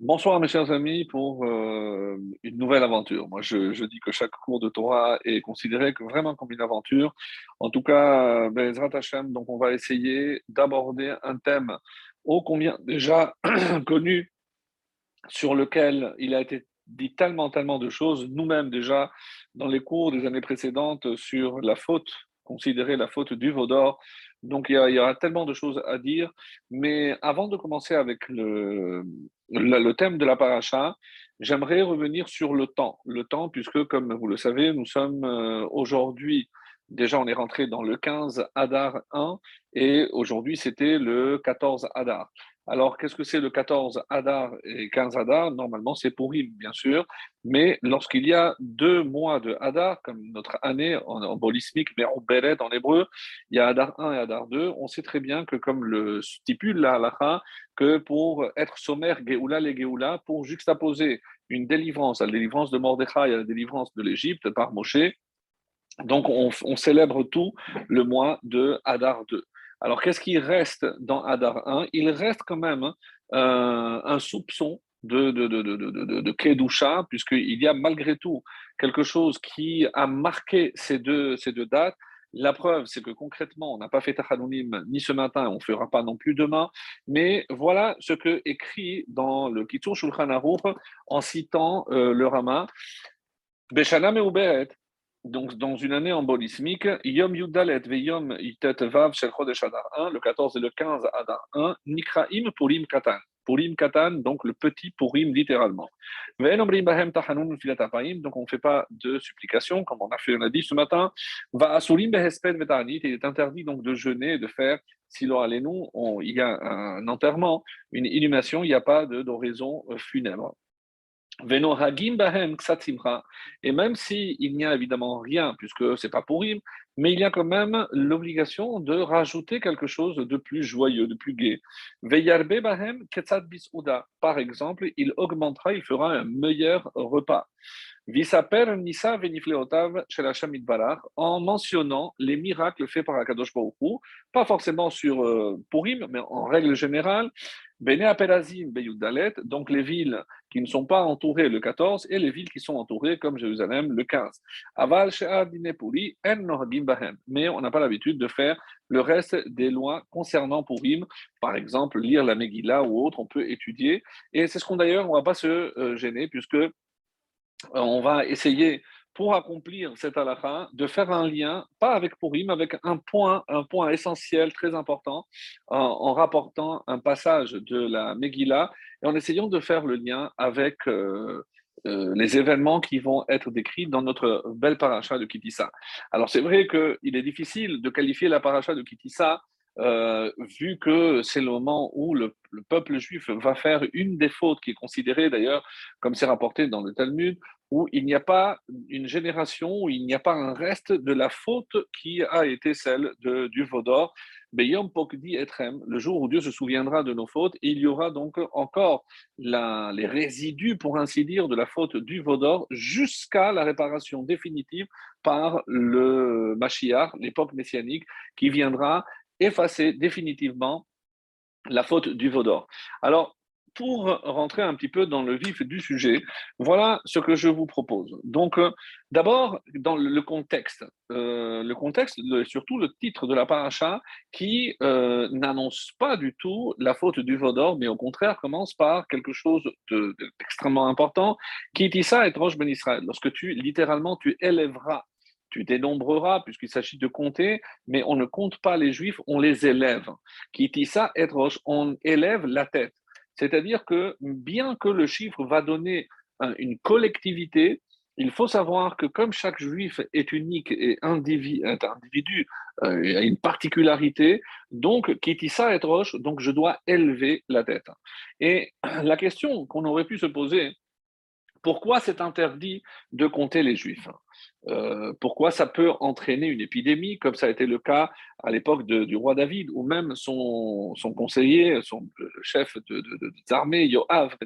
Bonsoir mes chers amis pour euh, une nouvelle aventure. Moi je, dis que chaque cours de Torah est considéré vraiment comme une aventure. En tout cas, Bezrat Hashem, donc on va essayer d'aborder un thème ô combien déjà connu sur lequel il a été dit tellement, tellement de choses, nous-mêmes déjà dans les cours des années précédentes sur la faute, considérer la faute du Vaudor, donc il y, aura tellement de choses à dire, mais avant de commencer avec le, le, thème de la paracha, j'aimerais revenir sur le temps. Le temps, puisque comme vous le savez, nous sommes euh, aujourd'hui, déjà on est rentré dans le 15 Adar 1, et aujourd'hui c'était le 14 Adar. Alors, qu'est-ce que c'est le 14 Adar et 15 Adar? Normalement, c'est pour Pourrim, bien sûr, mais lorsqu'il y a deux mois de Adar, comme notre année en, bolismique, mais en Béret en hébreu, il y a Adar 1 et Adar 2, on sait très bien que, comme le stipule la halakha, que pour être sommaire, Géoula, les Géoula, pour juxtaposer une délivrance, la délivrance de Mordechai à la délivrance de l'Égypte par Moshe, donc on, célèbre tout le mois de Adar 2. Alors, qu'est-ce qui reste dans Adar 1 Il reste quand même euh, un soupçon de, de, de, de, de Kedusha, puisqu'il y a malgré tout quelque chose qui a marqué ces deux, ces deux dates. La preuve, c'est que concrètement, on n'a pas fait Tachanunim ni ce matin, on ne fera pas non plus demain. Mais voilà ce que écrit dans le Kitur Shulchan Aruch en citant euh, le Rama. Beshana Meuberet, donc dans une année embolismique, Yom Yudalet ve Yom Yitet Vav Shel Chodesh Adar 1, le 14 et le 15 Adar 1, Nikraim Purim Katan. Purim Katan, donc le petit Purim littéralement. Donc on ne fait pas de supplication, comme on a fait, on a dit ce matin. Va Asurim Behesped Vetanit, il est interdit donc de jeûner, de faire, si l'on nous, il y a un enterrement, une inhumation, il n'y a pas d'oraison funèbre. Et même s'il n'y a évidemment rien, puisque c'est pas pour him, mais il y a quand même l'obligation de rajouter quelque chose de plus joyeux, de plus gai. Par exemple, il augmentera, il fera un meilleur repas. Visaper Nisa Venifleotav en mentionnant les miracles faits par Akadosh Baruch pas forcément sur euh, Purim, mais en règle générale, Bene Aperazim Beyudalet, donc les villes qui ne sont pas entourées le 14 et les villes qui sont entourées comme Jérusalem le 15. Aval En Bahem, mais on n'a pas l'habitude de faire le reste des lois concernant Purim, par exemple lire la Megillah ou autre, on peut étudier, et c'est ce qu'on d'ailleurs, on ne va pas se euh, gêner puisque euh, on va essayer pour accomplir cette halakha, de faire un lien, pas avec Purim, avec un point, un point essentiel, très important, en, rapportant un passage de la Megillah et en essayant de faire le lien avec euh, euh, les événements qui vont être décrits dans notre belle paracha de Kitissa. Alors c'est vrai qu'il est difficile de qualifier la paracha de Kitissa euh, vu que c'est le moment où le, peuple juif va faire une des fautes qui est considérée d'ailleurs, comme c'est rapporté dans le Talmud, où il n'y a pas une génération, où il n'y a pas un reste de la faute qui a été celle de, du Vaudor. Beyom Pokdi Etrem, le jour où Dieu se souviendra de nos fautes, il y aura donc encore les résidus, pour ainsi dire, de la faute du Vaudor jusqu'à la réparation définitive par le Mashiach, l'époque messianique, qui viendra effacer définitivement la faute du Vaudor. Alors, pour rentrer un petit peu dans le vif du sujet, voilà ce que je vous propose. Donc, euh, d'abord, dans le contexte, euh, le contexte, surtout le titre de la paracha, qui euh, n'annonce pas du tout la faute du Vaudor, mais au contraire commence par quelque chose d'extrêmement important, qui dit ça et Ben Israël. Lorsque tu, littéralement, tu élèveras tu dénombreras, puisqu'il s'agit de compter, mais on ne compte pas les juifs, on les élève. Kitissa et roche, on élève la tête. C'est-à-dire que bien que le chiffre va donner une collectivité, il faut savoir que comme chaque juif est unique et individu, individu euh, a une particularité, donc Kitissa et roche, donc je dois élever la tête. Et la question qu'on aurait pu se poser, pourquoi c'est interdit de compter les juifs euh, pourquoi ça peut entraîner une épidémie, comme ça a été le cas à l'époque du roi David, ou même son, conseiller, son chef de, des armées, Yoav,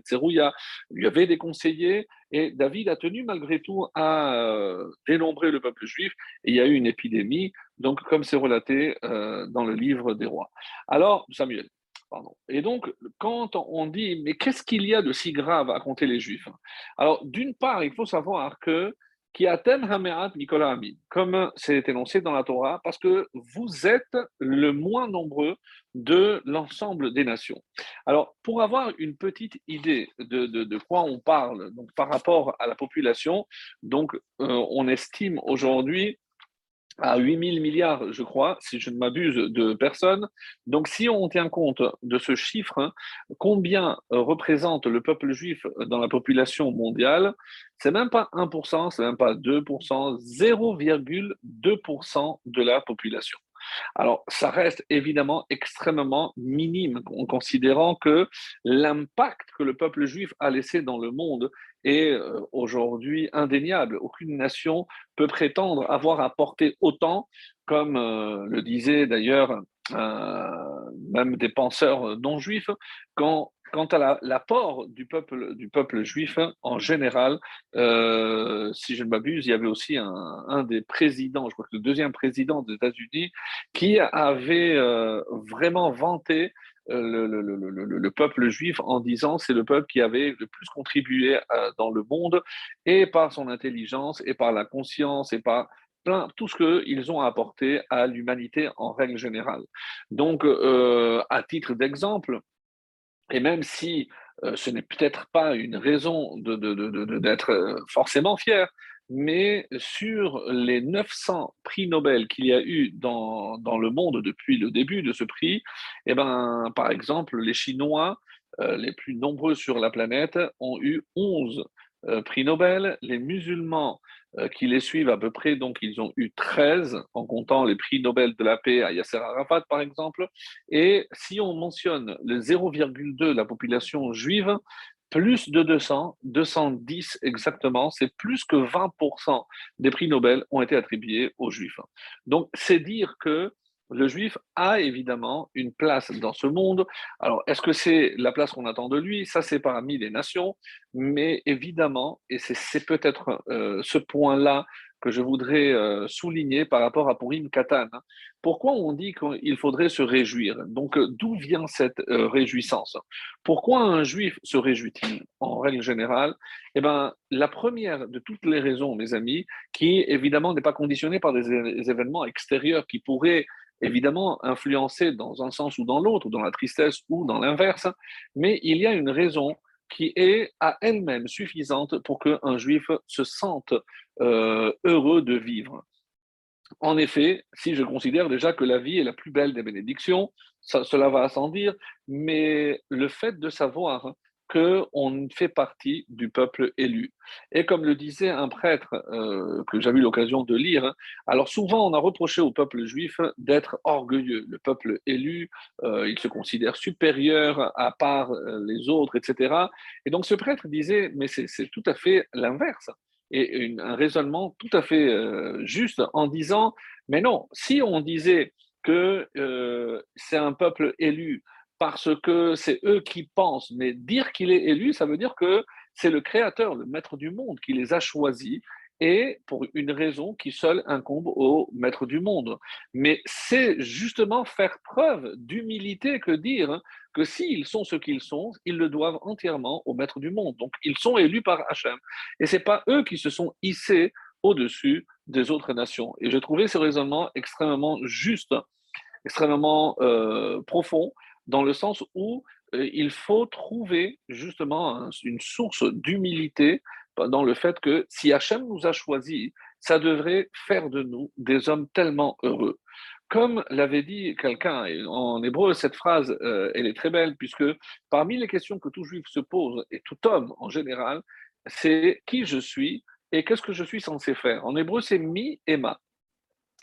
lui avait des conseillers, et David a tenu malgré tout à euh, dénombrer le peuple juif, et il y a eu une épidémie, donc comme c'est relaté euh, dans le livre des rois. Alors, Samuel, Et donc, quand on dit, mais qu'est-ce qu'il y a de si grave à compter les Juifs Alors, d'une part, il faut savoir que qui atem hameat Nicolas Amin, comme c'est énoncé dans la Torah, parce que vous êtes le moins nombreux de l'ensemble des nations. Alors, pour avoir une petite idée de, de, quoi on parle, donc par rapport à la population, donc euh, on estime aujourd'hui à 8 000 milliards, je crois, si je ne m'abuse, de personnes. Donc, si on tient compte de ce chiffre, combien représente le peuple juif dans la population mondiale? C'est même pas 1%, c'est même pas 2%, 0,2% de la population. Alors, ça reste évidemment extrêmement minime en considérant que l'impact que le peuple juif a laissé dans le monde est euh, aujourd'hui indéniable. Aucune nation peut prétendre avoir apporté autant, comme euh, le disait d'ailleurs euh, même des penseurs non juifs, quand quant à l'apport du peuple, du peuple juif en général, euh, si je ne m'abuse, il y avait aussi un, des présidents, je crois que le deuxième président des États-Unis, qui avait euh, vraiment vanté euh, le, peuple juif en disant c'est le peuple qui avait le plus contribué dans le monde et par son intelligence et par la conscience et par plein, tout ce qu'ils ont apporté à l'humanité en règle générale. Donc, à titre d'exemple, et même si euh, ce n'est peut-être pas une raison d'être euh, forcément fier, mais sur les 900 prix Nobel qu'il y a eu dans, le monde depuis le début de ce prix, eh ben, par exemple, les Chinois, euh, les plus nombreux sur la planète, ont eu 11 prix Nobel, les musulmans euh, qui les suivent à peu près, donc ils ont eu 13 en comptant les prix Nobel de la paix à Yasser Arafat par exemple. Et si on mentionne le 0,2 de la population juive, plus de 200, 210 exactement, c'est plus que 20% des prix Nobel ont été attribués aux juifs. Donc c'est dire que le juif a évidemment une place dans ce monde. Alors, est-ce que c'est la place qu'on attend de lui? Ça, c'est parmi les nations. Mais évidemment, et c'est peut-être euh, ce point-là que je voudrais euh, souligner par rapport à Purim Katan. Hein. Pourquoi on dit qu'il faudrait se réjouir? Donc, d'où vient cette euh, réjouissance? Pourquoi un juif se réjouit-il en règle générale? Eh bien, la première de toutes les raisons, mes amis, qui évidemment n'est pas conditionnée par des événements extérieurs qui pourraient évidemment influencer dans un sens ou dans l'autre, dans la tristesse ou dans l'inverse, mais il y a une raison qui est à elle-même suffisante pour qu'un juif se sente euh, heureux de vivre. En effet, si je considère déjà que la vie est la plus belle des bénédictions, cela va sans dire, mais le fait de savoir qu'on fait partie du peuple élu. Et comme le disait un prêtre euh, que j'avais eu l'occasion de lire, hein, alors souvent on a reproché au peuple juif d'être orgueilleux. Le peuple élu, euh, il se considère supérieur à part euh, les autres, etc. Et donc ce prêtre disait, mais c'est tout à fait l'inverse. Et un raisonnement tout à fait juste en disant, mais non, si on disait que c'est un peuple élu, parce que c'est eux qui pensent. Mais dire qu'il est élu, ça veut dire que c'est le Créateur, le Maître du monde, qui les a choisis et pour une raison qui seule incombe au Maître du monde. Mais c'est justement faire preuve d'humilité que dire que s'ils sont ce qu'ils sont, ils le doivent entièrement au Maître du monde. Donc ils sont élus par Hachem. Et ce n'est pas eux qui se sont hissés au-dessus des autres nations. Et je trouvais ce raisonnement extrêmement juste, extrêmement euh, profond, dans le sens où euh, il faut trouver justement une source d'humilité dans le fait que si Hachem nous a choisis, ça devrait faire de nous des hommes tellement heureux. Comme l'avait dit quelqu'un en hébreu, cette phrase, euh, elle est très belle, puisque parmi les questions que tout juif se pose, et tout homme en général, c'est qui je suis et qu'est-ce que je suis censé faire. En hébreu, c'est mi et ma.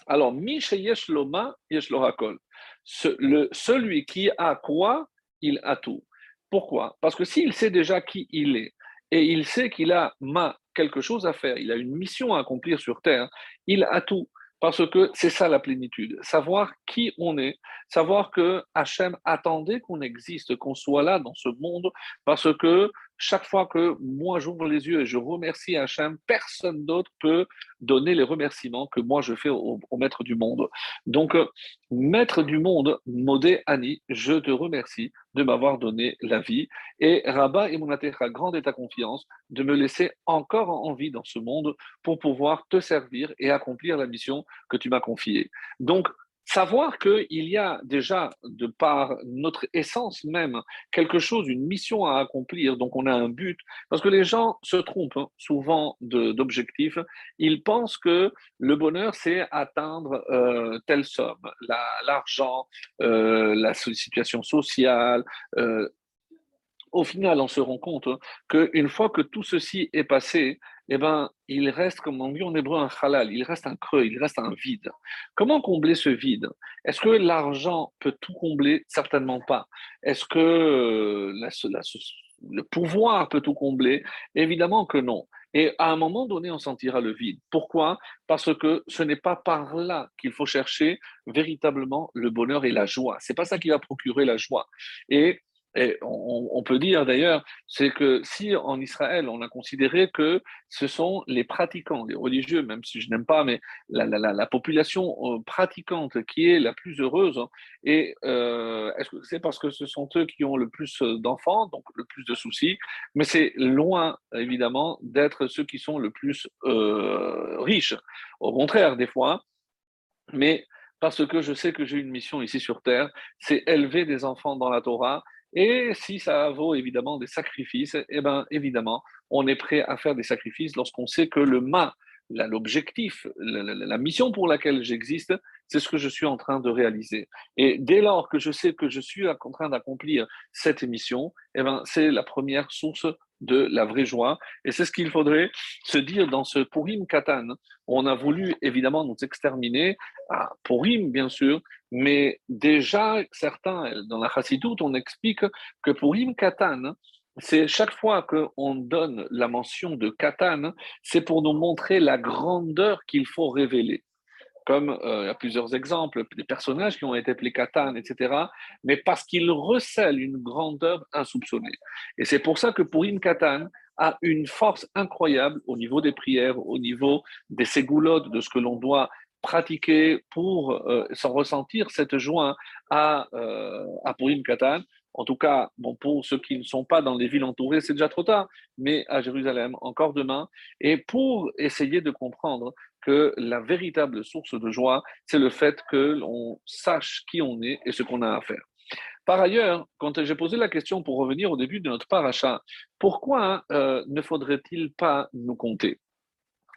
Alors, mi sheyesh loma, yesh lorakol celui qui a quoi, il a tout. Pourquoi? Parce que s'il sait déjà qui il est, et il sait qu'il a ma quelque chose à faire, il a une mission à accomplir sur Terre, il a tout. Parce que c'est ça la plénitude, savoir qui on est, savoir que Hachem attendait qu'on existe, qu'on soit là dans ce monde, parce que chaque fois que moi j'ouvre les yeux et je remercie Hachem, personne d'autre peut donner les remerciements que moi je fais au, maître du monde. Donc, euh, maître du monde, Modé Ani, je te remercie de m'avoir donné la vie. Et Rabat et Monatecha, grande est ta confiance de me laisser encore en vie dans ce monde pour pouvoir te servir et accomplir la mission que tu m'as confiée. Donc, Savoir qu'il y a déjà, de par notre essence même, quelque chose, une mission à accomplir, donc on a un but, parce que les gens se trompent hein, souvent d'objectifs, ils pensent que le bonheur, c'est atteindre euh, telle somme, l'argent, euh, la situation sociale, euh, au final, on se rend compte hein, qu'une fois que tout ceci est passé, eh ben, il reste, comme on dit en hébreu, un halal, il reste un creux, il reste un vide. Comment combler ce vide? Est-ce que l'argent peut tout combler? Certainement pas. Est-ce que euh, le pouvoir peut tout combler? Évidemment que non. Et à un moment donné, on sentira le vide. Pourquoi? Parce que ce n'est pas par là qu'il faut chercher véritablement le bonheur et la joie. C'est pas ça qui va procurer la joie. Et et on, peut dire d'ailleurs, c'est que si en Israël, on a considéré que ce sont les pratiquants, les religieux, même si je n'aime pas, mais la, population euh, pratiquante qui est la plus heureuse, et euh, est-ce que c'est parce que ce sont eux qui ont le plus d'enfants, donc le plus de soucis, mais c'est loin, évidemment, d'être ceux qui sont le plus euh, riches. Au contraire, des fois, mais parce que je sais que j'ai une mission ici sur Terre, c'est élever des enfants dans la Torah et si ça vaut évidemment des sacrifices, eh bien évidemment, on est prêt à faire des sacrifices lorsqu'on sait que le ma, l'objectif, la, mission pour laquelle j'existe, c'est ce que je suis en train de réaliser. Et dès lors que je sais que je suis en train d'accomplir cette mission, eh ben, c'est la première source de la vraie joie. Et c'est ce qu'il faudrait se dire dans ce Purim Katan. On a voulu évidemment nous exterminer, à Purim bien sûr, mais déjà certains, dans la Chassidoute, on explique que Purim Katan, c'est chaque fois qu'on donne la mention de Katan, c'est pour nous montrer la grandeur qu'il faut révéler comme euh, il y a plusieurs exemples, des personnages qui ont été appelés Katan, etc., mais parce qu'ils recèlent une grandeur insoupçonnée. Et c'est pour ça que Purim Katan a une force incroyable au niveau des prières, au niveau des ségoulottes, de ce que l'on doit pratiquer pour euh, s'en ressentir cette joie à, euh, à Purim Katan. En tout cas, bon, pour ceux qui ne sont pas dans les villes entourées, c'est déjà trop tard, mais à Jérusalem, encore demain. Et pour essayer de comprendre que la véritable source de joie, c'est le fait que l'on sache qui on est et ce qu'on a à faire. Par ailleurs, quand j'ai posé la question pour revenir au début de notre paracha, pourquoi euh, ne faudrait-il pas nous compter?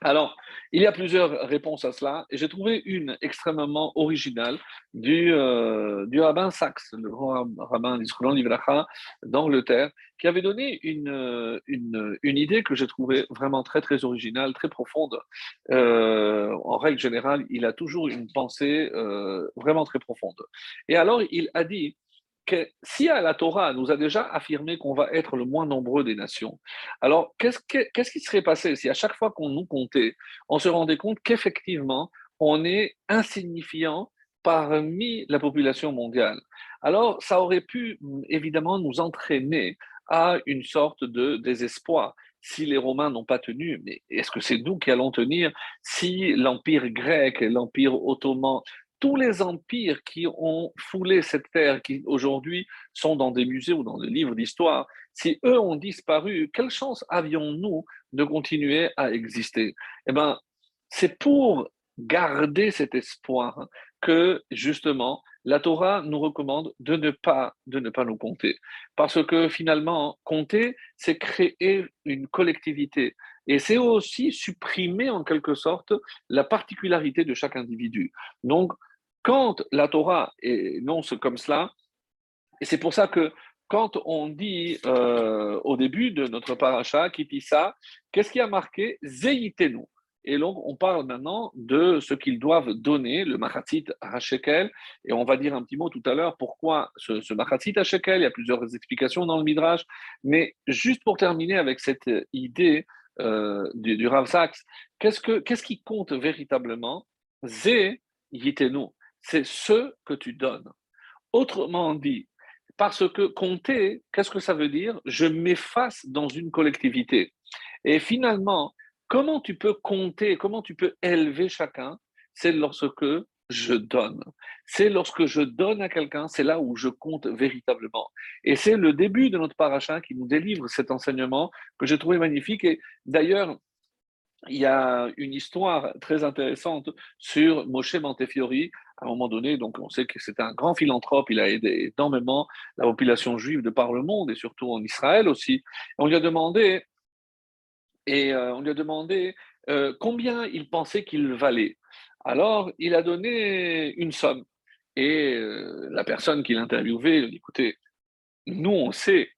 Alors, il y a plusieurs réponses à cela, et j'ai trouvé une extrêmement originale du, euh, du rabbin Sachs, le grand rabbin Livracha d'Angleterre, qui avait donné une, une, une idée que j'ai trouvée vraiment très, très originale, très profonde. Euh, en règle générale, il a toujours une pensée euh, vraiment très profonde. Et alors, il a dit si à la Torah nous a déjà affirmé qu'on va être le moins nombreux des nations, alors qu'est-ce, qu'est-ce qui serait passé si à chaque fois qu'on nous comptait, on se rendait compte qu'effectivement, on est insignifiant parmi la population mondiale? Alors, ça aurait pu évidemment nous entraîner à une sorte de désespoir. Si les Romains n'ont pas tenu, mais est-ce que c'est nous qui allons tenir Si l'Empire grec l'Empire ottoman tous les empires qui ont foulé cette terre, qui aujourd'hui sont dans des musées ou dans des livres d'histoire, si eux ont disparu, quelle chance avions-nous de continuer à exister? Eh bien, c'est pour garder cet espoir que justement la Torah nous recommande de ne pas de ne pas nous compter. Parce que finalement compter c'est créer une collectivité. Et c'est aussi supprimer en quelque sorte la particularité de chaque individu. Donc quand la Torah énonce comme cela, et c'est pour ça que quand on dit euh, au début de notre paracha, ça, qu'est-ce qui a marqué? Zeitenu. Et donc, on parle maintenant de ce qu'ils doivent donner, le machatzit Shekel. Et on va dire un petit mot tout à l'heure pourquoi ce, ce machatzit Shekel. Il y a plusieurs explications dans le Midrash. Mais juste pour terminer avec cette idée euh, du, du, Rav qu'est-ce, que, qu'est-ce qui compte véritablement? Ze Yitenu c'est ce que tu donnes. Autrement dit, Parce que compter, qu'est-ce que ça veut dire? Je m'efface dans une collectivité. Et finalement, comment tu peux compter, comment tu peux élever chacun? C'est lorsque je donne. C'est lorsque je donne à quelqu'un, c'est là où je compte véritablement. Et c'est le début de notre paracha qui nous délivre cet enseignement que j'ai trouvé magnifique. Et d'ailleurs, il y a une histoire très intéressante sur Moshe Montefiori. À un moment donné, donc on sait que c'est un grand philanthrope, il a aidé énormément la population juive de par le monde et surtout en Israël aussi. On lui a demandé, et euh, on lui a demandé euh, combien il pensait qu'il valait. Alors, il a donné une somme. Et euh, la personne qui l'interviewait, il dit écoutez, nous on sait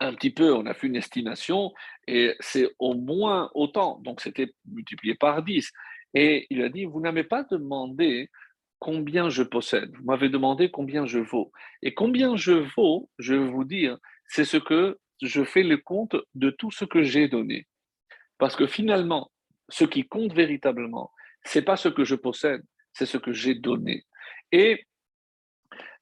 un petit peu, on a fait une estimation et c'est au moins autant, donc c'était multiplié par 10. Et il a dit, vous n'avez pas demandé combien je possède, vous m'avez demandé combien je vaux. Et combien je vaux, je vais vous dire, c'est ce que je fais le compte de tout ce que j'ai donné. Parce que finalement, ce qui compte véritablement, c'est pas ce que je possède, c'est ce que j'ai donné. Et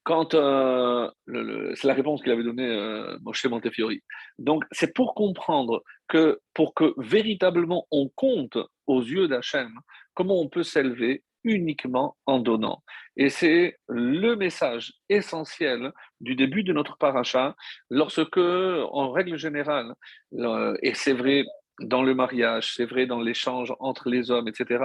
quand euh, c'est la réponse qu'il avait donnée euh, Moshe Montefiori. Donc, c'est pour comprendre que pour que véritablement on compte aux yeux d'Hachem, comment on peut s'élever uniquement en donnant. Et c'est le message essentiel du début de notre paracha, lorsque, en règle générale, et c'est vrai dans le mariage, c'est vrai dans l'échange entre les hommes, etc.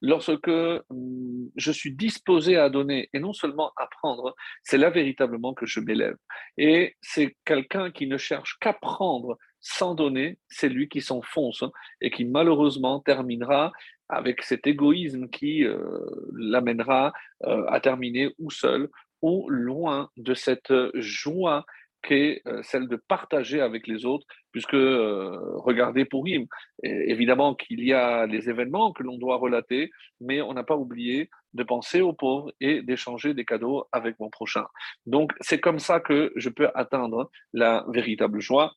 Lorsque hum, je suis disposé à donner et non seulement à prendre, c'est là véritablement que je m'élève. Et c'est quelqu'un qui ne cherche qu'à prendre sans donner, c'est lui qui s'enfonce et qui malheureusement terminera avec cet égoïsme qui euh, l'amènera euh, à terminer ou seul ou loin de cette joie qu'est euh, celle de partager avec les autres, puisque euh, regardez pour lui, évidemment qu'il y a des événements que l'on doit relater, mais on n'a pas oublié de penser aux pauvres et d'échanger des cadeaux avec mon prochain. Donc c'est comme ça que je peux atteindre la véritable joie.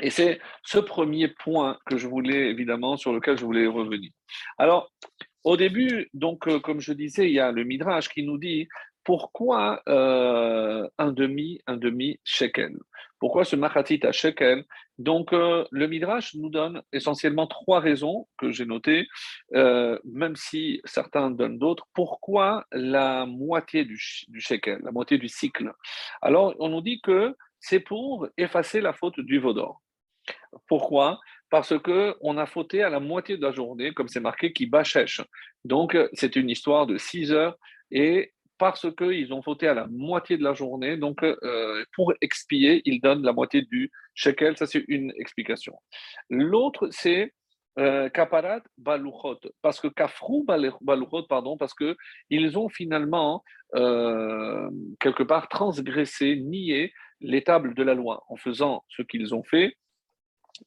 Et c'est ce premier point que je voulais, évidemment, sur lequel je voulais revenir. Alors, au début, donc, euh, comme je disais, il y a le Midrash qui nous dit pourquoi euh, un demi, un demi shekel? Pourquoi ce machatit à shekel? Donc, euh, le Midrash nous donne essentiellement trois raisons que j'ai notées, même si certains donnent d'autres. Pourquoi la moitié du, du, shekel, la moitié du cycle? Alors, on nous dit que c'est pour effacer la faute du vaudor. Pourquoi? Parce qu'on a fauté à la moitié de la journée, comme c'est marqué, qui bachèche. Donc, c'est une histoire de 6 heures et parce qu'ils ont fauté à la moitié de la journée. Donc, euh, pour expier, ils donnent la moitié du shekel. Ça, c'est une explication. L'autre, c'est euh, kaparat baluchot, parce que kafrou baluchot, pardon, parce que ils ont finalement euh, quelque part transgressé, nié les tables de la loi en faisant ce qu'ils ont fait.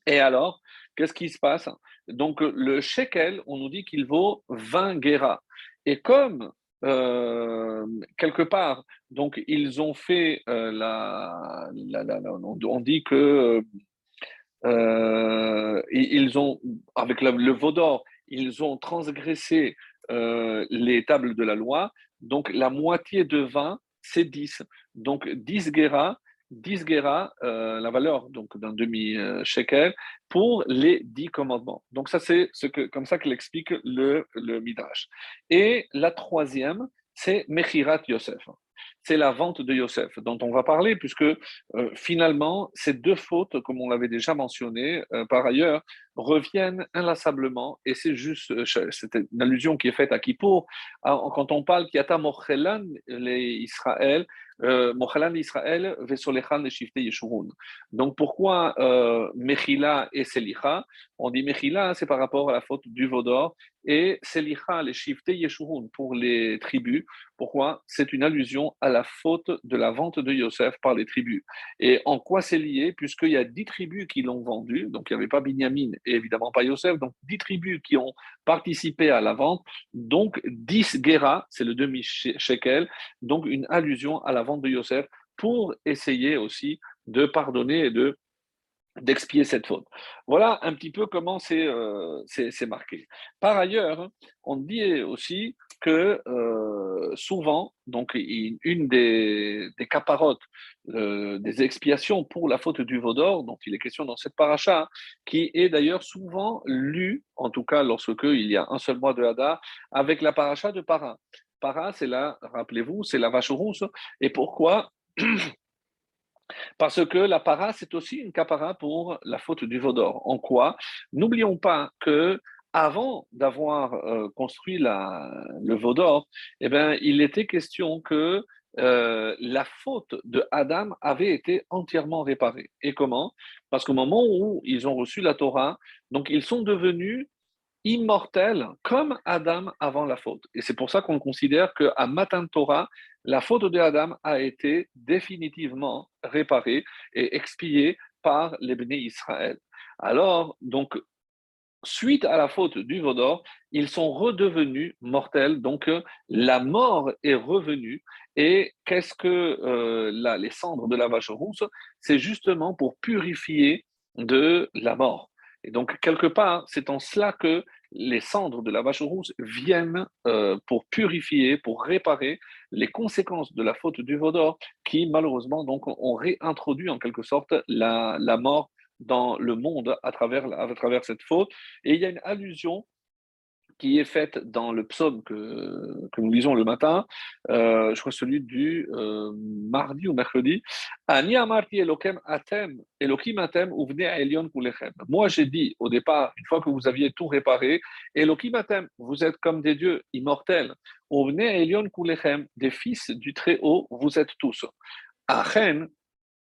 Et alors, qu'est-ce qui se passe? Donc, le shekel, on nous dit qu'il vaut 20 guéras. Et comme euh, quelque part, donc ils ont fait euh, la, on dit que euh, ils ont avec le vaudor, ils ont transgressé les tables de la loi. Donc la moitié de 20, c'est 10. Donc 10 guéras 10 guéras, euh, la valeur donc d'un demi-shekel, pour les 10 commandements. Donc ça, c'est ce que, comme ça qu'il explique le, Midrash. Et la troisième, c'est Mechirat Yosef. C'est la vente de Yosef dont on va parler, puisque euh, finalement, ces deux fautes, comme on l'avait déjà mentionné euh, par ailleurs, reviennent inlassablement, et c'est juste, c'est une allusion qui est faite à Kippour, quand on parle Kiata Mochelan, les Israël, Mochalan Israël, Vesolechan et Yeshurun. Donc pourquoi euh, Mechila et Selicha? On dit Mechila, c'est par rapport à la faute du Vaudor, et Selicha, les Shifte Yeshurun, pour les tribus. Pourquoi C'est une allusion à la faute de la vente de Yosef par les tribus. Et en quoi c'est lié Puisqu'il y a dix tribus qui l'ont vendu, donc il n'y avait pas Binyamin et évidemment pas Yosef, donc dix tribus qui ont participé à la vente, donc dix guéras, c'est le demi-shekel, donc une allusion à la vente de Yosef pour essayer aussi de pardonner et de d'expier cette faute. Voilà un petit peu comment c'est euh, marqué. Par ailleurs, on dit aussi que euh, souvent, donc une des, des caparotes, euh, des expiations pour la faute du Vaudor, dont il est question dans cette paracha, qui est d'ailleurs souvent lue, en tout cas lorsque il y a un seul mois de Hadar, avec la paracha de Para. Para, c'est là, rappelez-vous, c'est la vache rousse. Et pourquoi Parce que la para, c'est aussi une capara pour la faute du Vaudor. En quoi? N'oublions pas que avant d'avoir euh, construit le Vaudor, eh ben, il était question que euh, la faute de Adam avait été entièrement réparée. Et comment? Parce qu'au moment où ils ont reçu la Torah, donc ils sont devenus immortels comme Adam avant la faute. Et c'est pour ça qu'on considère qu'à Matan Torah, la faute de Adam a été définitivement réparée et expiée par les Israël. Alors, donc, suite à la faute du Vaudor, ils sont redevenus mortels. Donc, la mort est revenue. Et qu'est-ce que euh, les cendres de la vache rousse? C'est justement pour purifier de la mort. Et donc, quelque part, c'est en cela que les cendres de la vache rousse viennent euh, pour purifier, pour réparer les conséquences de la faute du Vaudor qui, malheureusement, donc, ont réintroduit en quelque sorte la, mort dans le monde à travers, à travers cette faute. Et il y a une allusion qui est faite dans le psaume que, que nous lisons le matin, euh, je crois celui du euh, mardi ou mercredi. Moi j'ai dit au départ, une fois que vous aviez tout réparé, Elokim atem, vous êtes comme des dieux immortels. Kulechem, des fils du Très-Haut, vous êtes tous. Achen,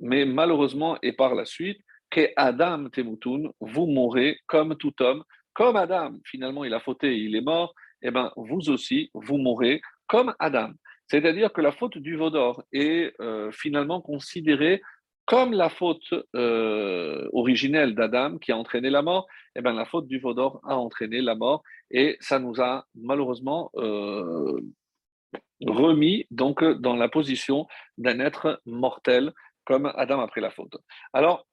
mais malheureusement et par la suite, que Adam temutun, vous mourrez comme tout homme, comme Adam, finalement, il a fauté, il est mort, eh bien, vous aussi, vous mourrez comme Adam. C'est-à-dire que la faute du Vaudor est euh, finalement considérée comme la faute euh, originelle d'Adam qui a entraîné la mort, eh bien, la faute du Vaudor a entraîné la mort et ça nous a malheureusement euh, remis donc dans la position d'un être mortel comme Adam après la faute. Alors,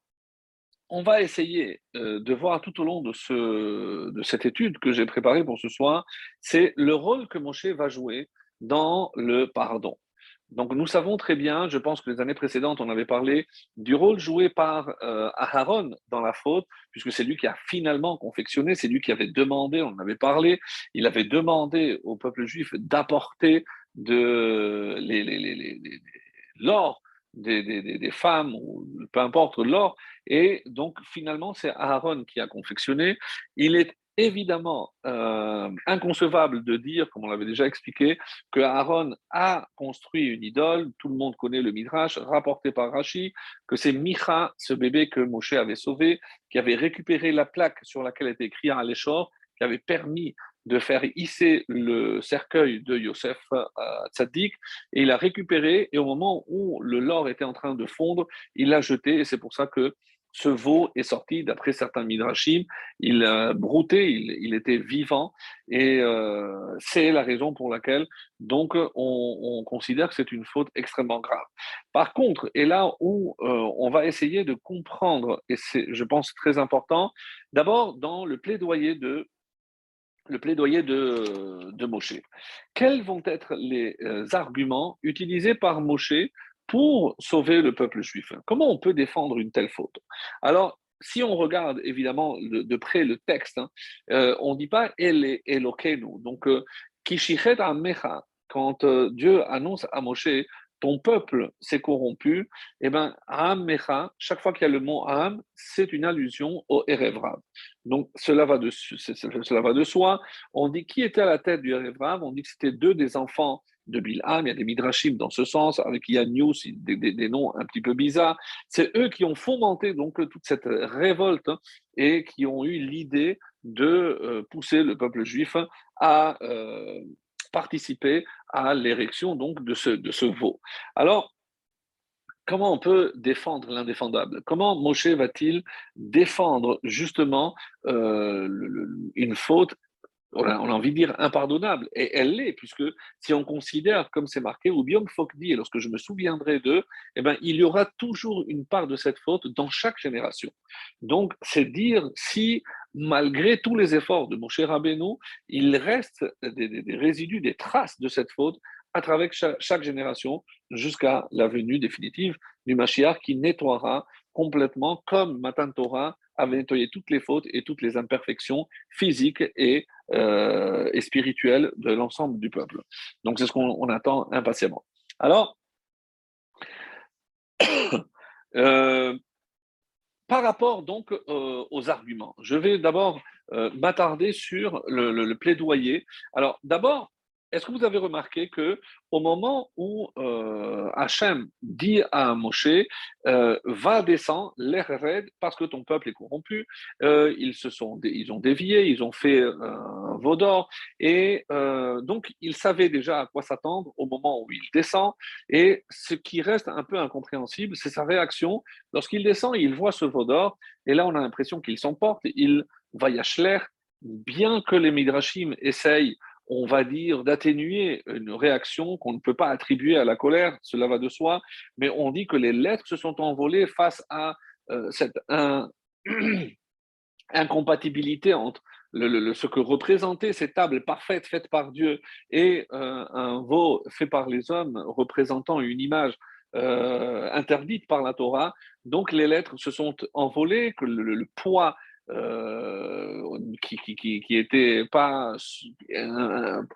on va essayer euh, de voir tout au long de, ce, de cette étude que j'ai préparée pour ce soir, c'est le rôle que Moshe va jouer dans le pardon. Donc nous savons très bien, je pense que les années précédentes, on avait parlé du rôle joué par euh, Aharon dans la faute, puisque c'est lui qui a finalement confectionné, c'est lui qui avait demandé, on en avait parlé, il avait demandé au peuple juif d'apporter de l'or des, femmes, ou peu importe l'or. Et donc, finalement, c'est Aaron qui a confectionné. Il est évidemment euh, inconcevable de dire, comme on l'avait déjà expliqué, que Aaron a construit une idole. Tout le monde connaît le Midrash, rapporté par Rashi, que c'est Micha, ce bébé que Moshe avait sauvé, qui avait récupéré la plaque sur laquelle était écrit à l'échor, qui avait permis de faire hisser le cercueil de Yosef à Tzaddik, et il a récupéré, et au moment où le lore était en train de fondre, il l'a jeté, et c'est pour ça que ce veau est sorti, d'après certains midrashim, il a brouté, il, était vivant, et euh, c'est la raison pour laquelle donc on, considère que c'est une faute extrêmement grave. Par contre, et là où euh, on va essayer de comprendre, et c'est, je pense, très important, d'abord dans le plaidoyer de le plaidoyer de, de Moshe. Quels vont être les euh, arguments utilisés par Moshe pour sauver le peuple juif? Comment on peut défendre une telle faute? Alors, si on regarde évidemment de, près le texte, hein, euh, on ne dit pas El Elokeinu. Donc, euh, Kishichet Amecha, quand Dieu annonce à Moshe ton peuple s'est corrompu, eh bien, Am Mecha, chaque fois qu'il y a le mot Am, c'est une allusion au Erevrav. Donc, cela va, de, cela va de soi. On dit qui était à la tête du Erevrav On dit que c'était deux des enfants de Bilham, il y a des midrashim dans ce sens, avec Yannius, des, des, des, noms un petit peu bizarres. C'est eux qui ont fomenté donc toute cette révolte et qui ont eu l'idée de euh, pousser le peuple juif à euh, participer à l'érection donc de ce, de ce veau. Alors, comment on peut défendre l'indéfendable? Comment Moshe va-t-il défendre justement euh, une faute on a, envie de dire impardonnable, et elle l'est, puisque si on considère, comme c'est marqué, ou Biom Fokdi, et lorsque je me souviendrai d'eux, eh ben, il y aura toujours une part de cette faute dans chaque génération. Donc, c'est dire si malgré tous les efforts de Moshe Rabbeinu, il reste des, résidus, des traces de cette faute à travers chaque, génération jusqu'à la venue définitive du Mashiach qui nettoiera complètement comme Matan Torah avait nettoyé toutes les fautes et toutes les imperfections physiques et, euh, spirituelles de l'ensemble du peuple. Donc c'est ce qu'on attend impatiemment. Alors, euh, par rapport donc euh, aux arguments, je vais d'abord euh, m'attarder sur le, plaidoyer. Alors d'abord, est-ce que vous avez remarqué que au moment où euh, Hachem dit à Moshe euh, va descendre l'air raide parce que ton peuple est corrompu, euh, ils se sont ils ont dévié, ils ont fait un veau d'or et donc il savait déjà à quoi s'attendre au moment où il descend et ce qui reste un peu incompréhensible, c'est sa réaction. Lorsqu'il descend, il voit ce veau d'or et là on a l'impression qu'il s'emporte, il va l'air, bien que les midrashim essayent on va dire, d'atténuer une réaction qu'on ne peut pas attribuer à la colère, cela va de soi, mais on dit que les lettres se sont envolées face à euh, cette incompatibilité entre ce que représentaient ces tables parfaites faites par Dieu et euh, un veau fait par les hommes représentant une image euh, interdite par la Torah. Donc les lettres se sont envolées, que le poids euh, qui, qui, était pas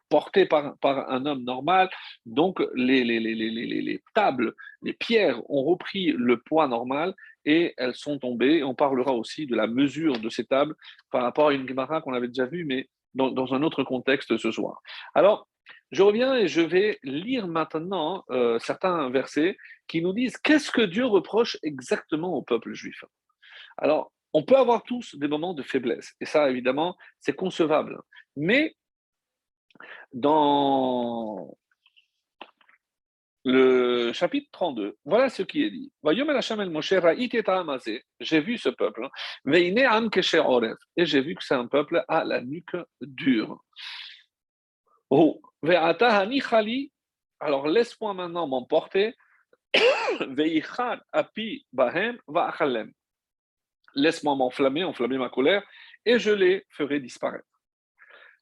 porté par, un homme normal. Donc, les, les, les, les, tables, les pierres ont repris le poids normal et elles sont tombées. On parlera aussi de la mesure de ces tables par rapport à une Gemara qu'on avait déjà vue, mais dans, dans, un autre contexte ce soir. Alors, je reviens et je vais lire maintenant euh, certains versets qui nous disent qu'est-ce que Dieu reproche exactement au peuple juif. Alors, on peut avoir tous des moments de faiblesse, et ça, évidemment, c'est concevable. Mais dans le chapitre 32, voilà ce qui est dit. J'ai vu ce peuple, hein. et j'ai vu que c'est un peuple à la nuque dure. Oh, alors laisse-moi maintenant m'emporter. laisse-moi m'enflammer, enflammer ma colère, et je les ferai disparaître.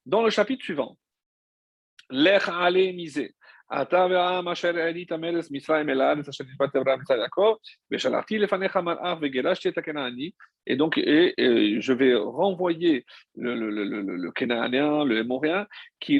Dans le chapitre suivant, Lech ale. Et donc, je vais renvoyer le, le, le, le, Kénanéen, le qui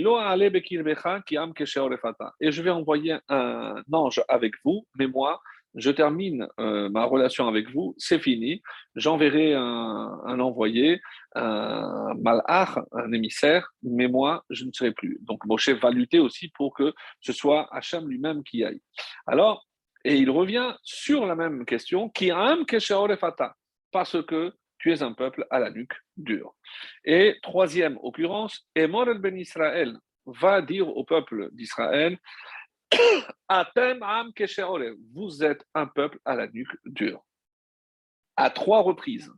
Et je vais envoyer un ange avec vous, mais moi, je termine euh, ma relation avec vous, c'est fini. J'enverrai un, envoyé, un malach, un émissaire, mais moi, je ne serai plus. Donc Moshe va lutter aussi pour que ce soit Hachem lui-même qui aille. Alors, et il revient sur la même question, qui am parce que tu es un peuple à la nuque dure. Et troisième occurrence, Emor el ben Israël va dire au peuple d'Israël, vous êtes un peuple à la nuque dure. À trois reprises,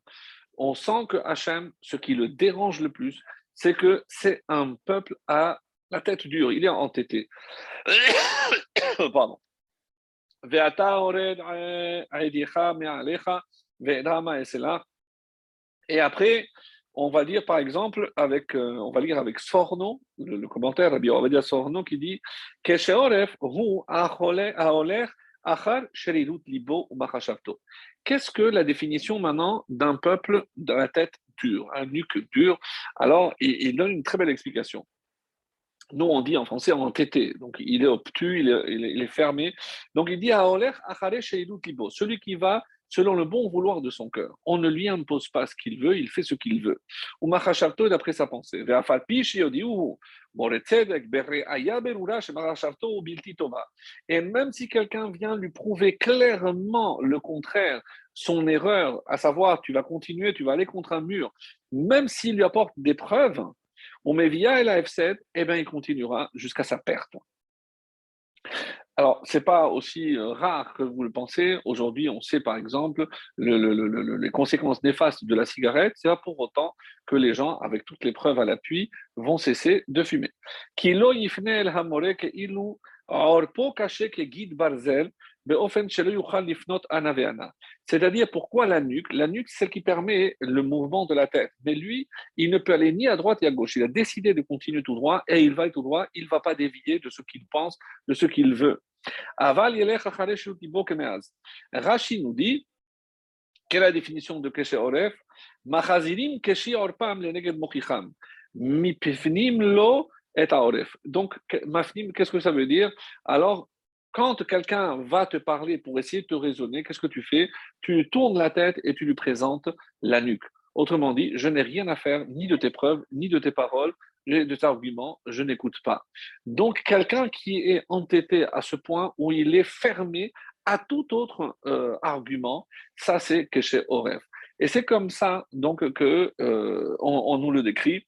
on sent que Hachem, ce qui le dérange le plus, c'est que c'est un peuple à la tête dure, il est entêté. Pardon. Et après, on va dire par exemple avec, euh, on va lire avec Sorno, le, commentaire, on va dire Sorno qui dit Qu'est-ce que la définition maintenant d'un peuple de la tête dure, un nuque dur? Alors, il, donne une très belle explication. Nous, on dit en français entêté, donc il est obtus, il est, il est, fermé. Donc il dit celui qui va selon le bon vouloir de son cœur. On ne lui impose pas ce qu'il veut, il fait ce qu'il veut. Ou est d'après sa pensée. Et même si quelqu'un vient lui prouver clairement le contraire, son erreur, à savoir tu vas continuer, tu vas aller contre un mur, même s'il lui apporte des preuves, on met via la F7, eh bien il continuera jusqu'à sa perte. Alors, ce n'est pas aussi euh, rare que vous le pensez. Aujourd'hui, on sait par exemple les conséquences néfastes de la cigarette. Ce n'est pas pour autant que les gens, avec toutes les preuves à l'appui, vont cesser de fumer. C'est-à-dire, pourquoi la nuque? La nuque, c'est celle qui permet le mouvement de la tête. Mais lui, il ne peut aller ni à droite ni à gauche. Il a décidé de continuer tout droit et il va tout droit. Il ne va pas dévier de ce qu'il pense, de ce qu'il veut. Rashi nous dit, quelle est la définition de Keshe Oref? Machazirim Keshi Orpam Leneged Mochicham. Mipifnim lo et Oref. Donc, Mafnim, qu'est-ce que ça veut dire? Alors, quand quelqu'un va te parler pour essayer de te raisonner, qu'est-ce que tu fais? Tu tournes la tête et tu lui présentes la nuque. Autrement dit, je n'ai rien à faire ni de tes preuves, ni de tes paroles, de tes arguments, je n'écoute pas. Donc, quelqu'un qui est entêté à ce point où il est fermé à tout autre euh, argument, ça c'est que chez Oref. Et c'est comme ça donc que euh, on, nous le décrit.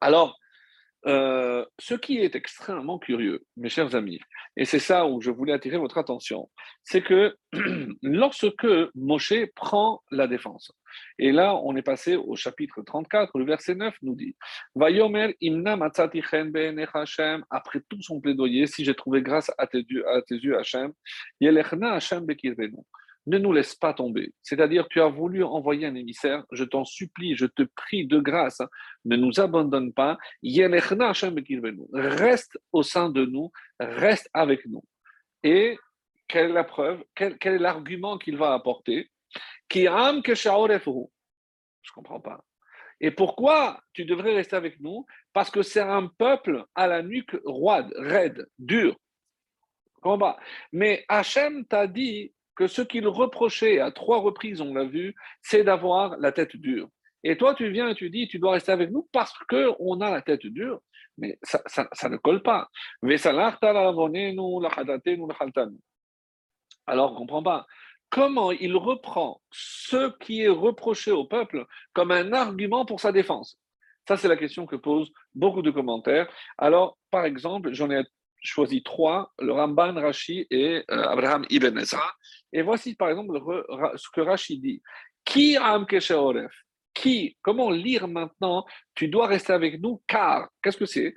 Alors, euh, ce qui est extrêmement curieux, mes chers amis, et c'est ça où je voulais attirer votre attention, c'est que lorsque Moshe prend la défense, et là on est passé au chapitre 34, le verset 9 nous dit Vayomer imna après tout son plaidoyer, si j'ai trouvé grâce à tes, yeux, Hachem, Yelechna Hachem bekirvenu ne nous laisse pas tomber. C'est-à-dire, tu as voulu envoyer un émissaire, je t'en supplie, je te prie de grâce, ne nous abandonne pas. Reste au sein de nous, reste avec nous. Et quelle est la preuve? Quel, est l'argument qu'il va apporter? Je ne comprends pas. Et pourquoi tu devrais rester avec nous? Parce que c'est un peuple à la nuque roide, raide, dur. Combat. Mais Hachem t'a dit que ce qu'il reprochait à trois reprises, on l'a vu, c'est d'avoir la tête dure. Et toi, tu viens et tu dis, tu dois rester avec nous parce qu'on a la tête dure. Mais ça, ne colle pas. Alors, on ne comprend pas. Comment il reprend ce qui est reproché au peuple comme un argument pour sa défense? Ça, c'est la question que posent beaucoup de commentaires. Alors, par exemple, j'en ai choisi trois, le Ramban, Rashi et euh, Abraham Ibn Ezra. Et voici par exemple ce que Rashi dit. Qui am Qui Comment lire maintenant Tu dois rester avec nous car. Qu'est-ce que c'est?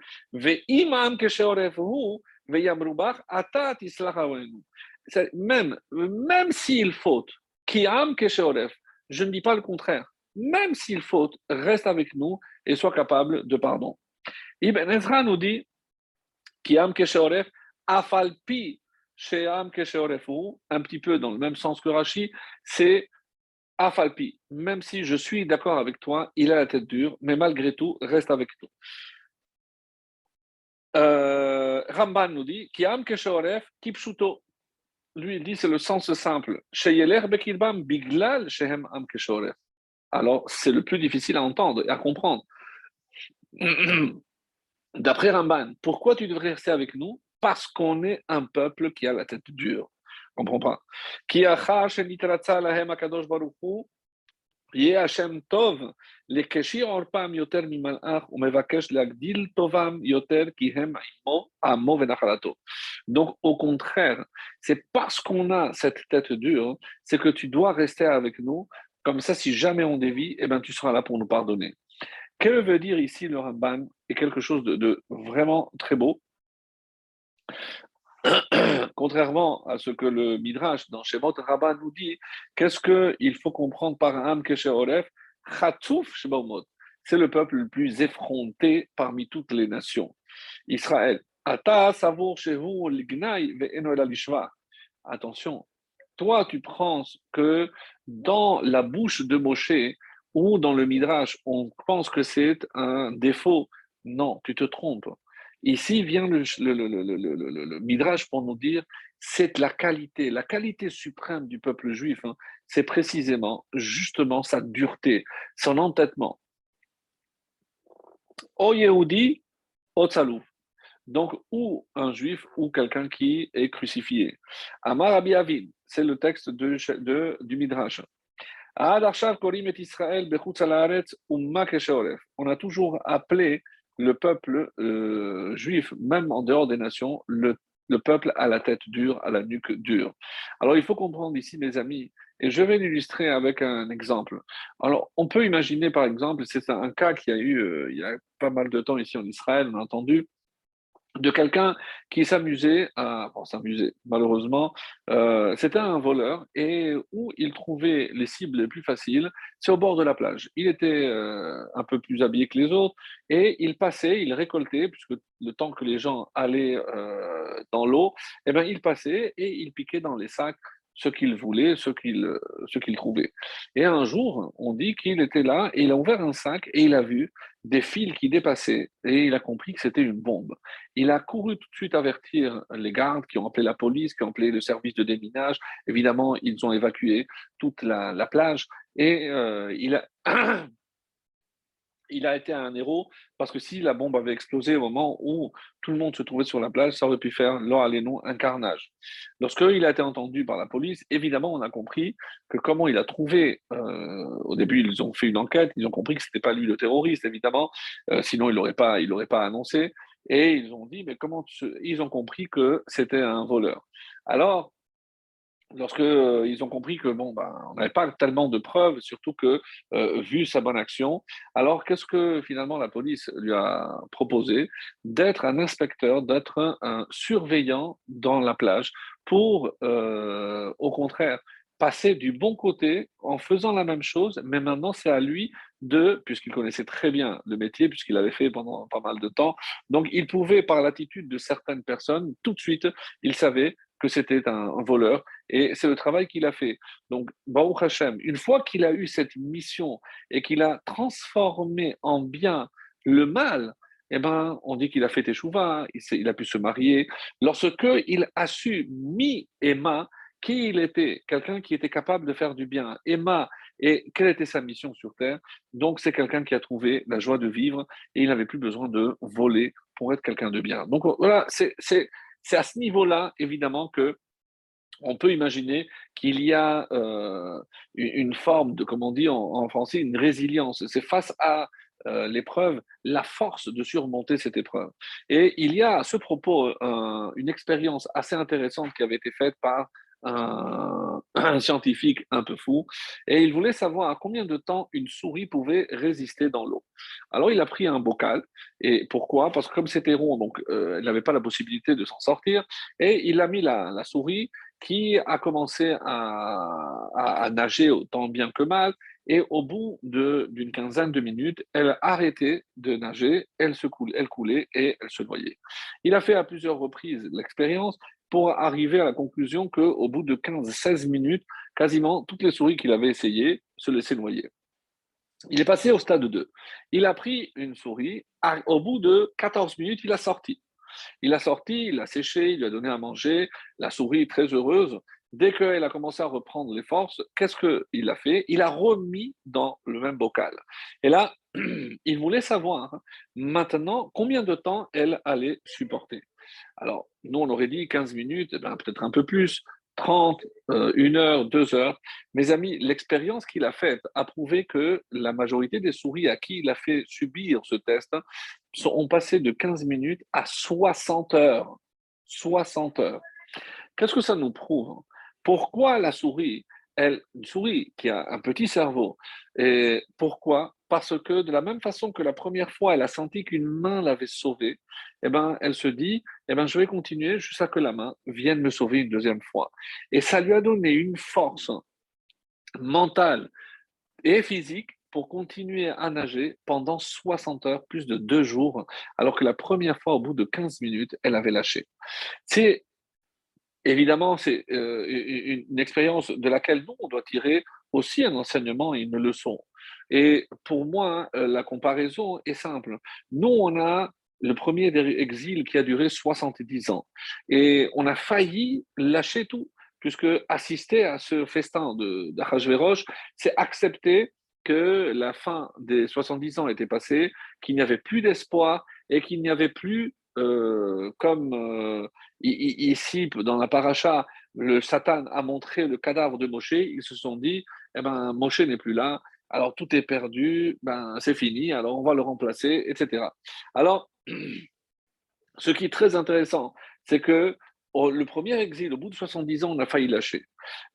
Même, même s'il faute, qui am je ne dis pas le contraire. Même s'il faute, reste avec nous et sois capable de pardon. Ibn Ezra nous dit qui am kesheoref, afalpi sheam kesheorefu, un petit peu dans le même sens que Rashi, c'est afalpi. Même si je suis d'accord avec toi, il a la tête dure, mais malgré tout, reste avec nous. Euh, Ramban nous dit qui am kesheoref kipshuto. Lui, il dit c'est le sens simple. Sheyeler bekirbam biglal shehem am kesheoref. Alors, c'est le plus difficile à entendre et à comprendre. D'après Ramban, pourquoi tu devrais rester avec nous? Parce qu'on est un peuple qui a la tête dure. On comprend pas. Qui. Donc au contraire, c'est parce qu'on a cette tête dure, c'est que tu dois rester avec nous. Comme ça, si jamais on dévie, eh ben, tu seras là pour nous pardonner. Que veut dire ici le Ramban est quelque chose de, vraiment très beau? Contrairement à ce que le Midrash dans Shemot Rabban nous dit, qu'est-ce qu'il faut comprendre par Am Kesher Oref C'est le peuple le plus effronté parmi toutes les nations. Israël. Attention, toi tu penses que dans la bouche de Moshe, ou dans le Midrash, on pense que c'est un défaut. Non, tu te trompes. Ici vient le, Midrash pour nous dire c'est la qualité, la qualité suprême du peuple juif, hein. c'est précisément, justement, sa dureté, son entêtement. O Yehudi, O Tzalouf. Donc, ou un juif ou quelqu'un qui est crucifié. Amar Abi c'est le texte de, du Midrash. On a toujours appelé le peuple euh, juif, même en dehors des nations, le, peuple à la tête dure, à la nuque dure. Alors il faut comprendre ici, mes amis, et je vais l'illustrer avec un exemple. Alors on peut imaginer, par exemple, c'est un cas qui a eu euh, il y a pas mal de temps ici en Israël, on a entendu, de quelqu'un qui s'amusait à bon, s'amuser malheureusement euh, c'était un voleur et où il trouvait les cibles les plus faciles c'est au bord de la plage il était euh, un peu plus habillé que les autres et il passait il récoltait puisque le temps que les gens allaient euh, dans l'eau eh ben il passait et il piquait dans les sacs ce qu'il voulait, ce qu'il ce qu'il trouvait. Et un jour, on dit qu'il était là et il a ouvert un sac et il a vu des fils qui dépassaient et il a compris que c'était une bombe. Il a couru tout de suite avertir les gardes qui ont appelé la police, qui ont appelé le service de déminage. Évidemment, ils ont évacué toute la, la plage et euh, il a il a été un héros parce que si la bombe avait explosé au moment où tout le monde se trouvait sur la plage, ça aurait pu faire, les noms, un carnage. Lorsqu'il a été entendu par la police, évidemment, on a compris que comment il a trouvé, euh, au début, ils ont fait une enquête, ils ont compris que ce n'était pas lui le terroriste, évidemment, euh, sinon il n'aurait pas, il pas annoncé. Et ils ont dit, mais comment, ils ont compris que c'était un voleur. Alors, lorsqu'ils euh, ont compris que bon, ben, on n'avait pas tellement de preuves, surtout que euh, vu sa bonne action, alors qu'est-ce que finalement la police lui a proposé? D'être un inspecteur, d'être un, surveillant dans la plage pour, euh, au contraire, passer du bon côté en faisant la même chose, mais maintenant c'est à lui de, puisqu'il connaissait très bien le métier, puisqu'il l'avait fait pendant pas mal de temps, donc il pouvait, par l'attitude de certaines personnes, tout de suite, il savait que c'était un, voleur. Et c'est le travail qu'il a fait. Donc, Baruch Hashem, une fois qu'il a eu cette mission et qu'il a transformé en bien le mal, eh ben, on dit qu'il a fait échouva, il, a pu se marier. Lorsque il a su, mi Emma, qui il était, quelqu'un qui était capable de faire du bien. Emma, et quelle était sa mission sur Terre Donc, c'est quelqu'un qui a trouvé la joie de vivre et il n'avait plus besoin de voler pour être quelqu'un de bien. Donc, voilà, c'est à ce niveau-là, évidemment, que on peut imaginer qu'il y a euh, une forme de, comme on dit en, français, une résilience. C'est face à euh, l'épreuve, la force de surmonter cette épreuve. Et il y a à ce propos une expérience assez intéressante qui avait été faite par un, scientifique un peu fou, et il voulait savoir à combien de temps une souris pouvait résister dans l'eau. Alors il a pris un bocal, et pourquoi? Parce que comme c'était rond, donc euh, il n'avait pas la possibilité de s'en sortir, et il a mis la souris qui a commencé à, nager autant bien que mal, et au bout d'une quinzaine de minutes, elle a arrêté de nager, elle, se coulait, elle coulait et elle se noyait. Il a fait à plusieurs reprises l'expérience, pour arriver à la conclusion qu'au bout de 15-16 minutes, quasiment toutes les souris qu'il avait essayées se laissaient noyer. Il est passé au stade 2. Il a pris une souris, au bout de 14 minutes, il a sorti. Il a sorti, il a séché, il lui a donné à manger, la souris très heureuse. Dès qu'elle a commencé à reprendre les forces, qu'est-ce qu'il a fait? Il a remis dans le même bocal. Et là, il voulait savoir hein, maintenant combien de temps elle allait supporter? Alors, nous, on aurait dit 15 minutes, eh ben, peut-être un peu plus, 30, euh, 1 heure, 2 heures. Mes amis, l'expérience qu'il a faite a prouvé que la majorité des souris à qui il a fait subir ce test ont passé de 15 minutes à 60 heures. 60 heures. Qu'est-ce que ça nous prouve? Pourquoi la souris, elle, une souris qui a un petit cerveau, et pourquoi? Parce que de la même façon que la première fois, elle a senti qu'une main l'avait sauvée, eh ben, elle se dit, eh ben, je vais continuer jusqu'à que la main vienne me sauver une deuxième fois. Et ça lui a donné une force mentale et physique pour continuer à nager pendant 60 heures, plus de deux jours, alors que la première fois, au bout de 15 minutes, elle avait lâché. C'est évidemment, c'est euh, une expérience de laquelle nous, on doit tirer aussi un enseignement et une leçon. Et pour moi, euh, la comparaison est simple. Nous, on a le premier exil qui a duré 70 ans. Et on a failli lâcher tout, puisque assister à ce festin d'Achashverosh, c'est accepter que la fin des 70 ans était passée, qu'il n'y avait plus d'espoir et qu'il n'y avait plus, euh, comme euh, ici dans la paracha, le Satan a montré le cadavre de Moshe, ils se sont dit, eh ben, Moshe n'est plus là, alors tout est perdu, ben, c'est fini, alors on va le remplacer, etc. Alors, ce qui est très intéressant, c'est que le premier exil, au bout de 70 ans, on a failli lâcher.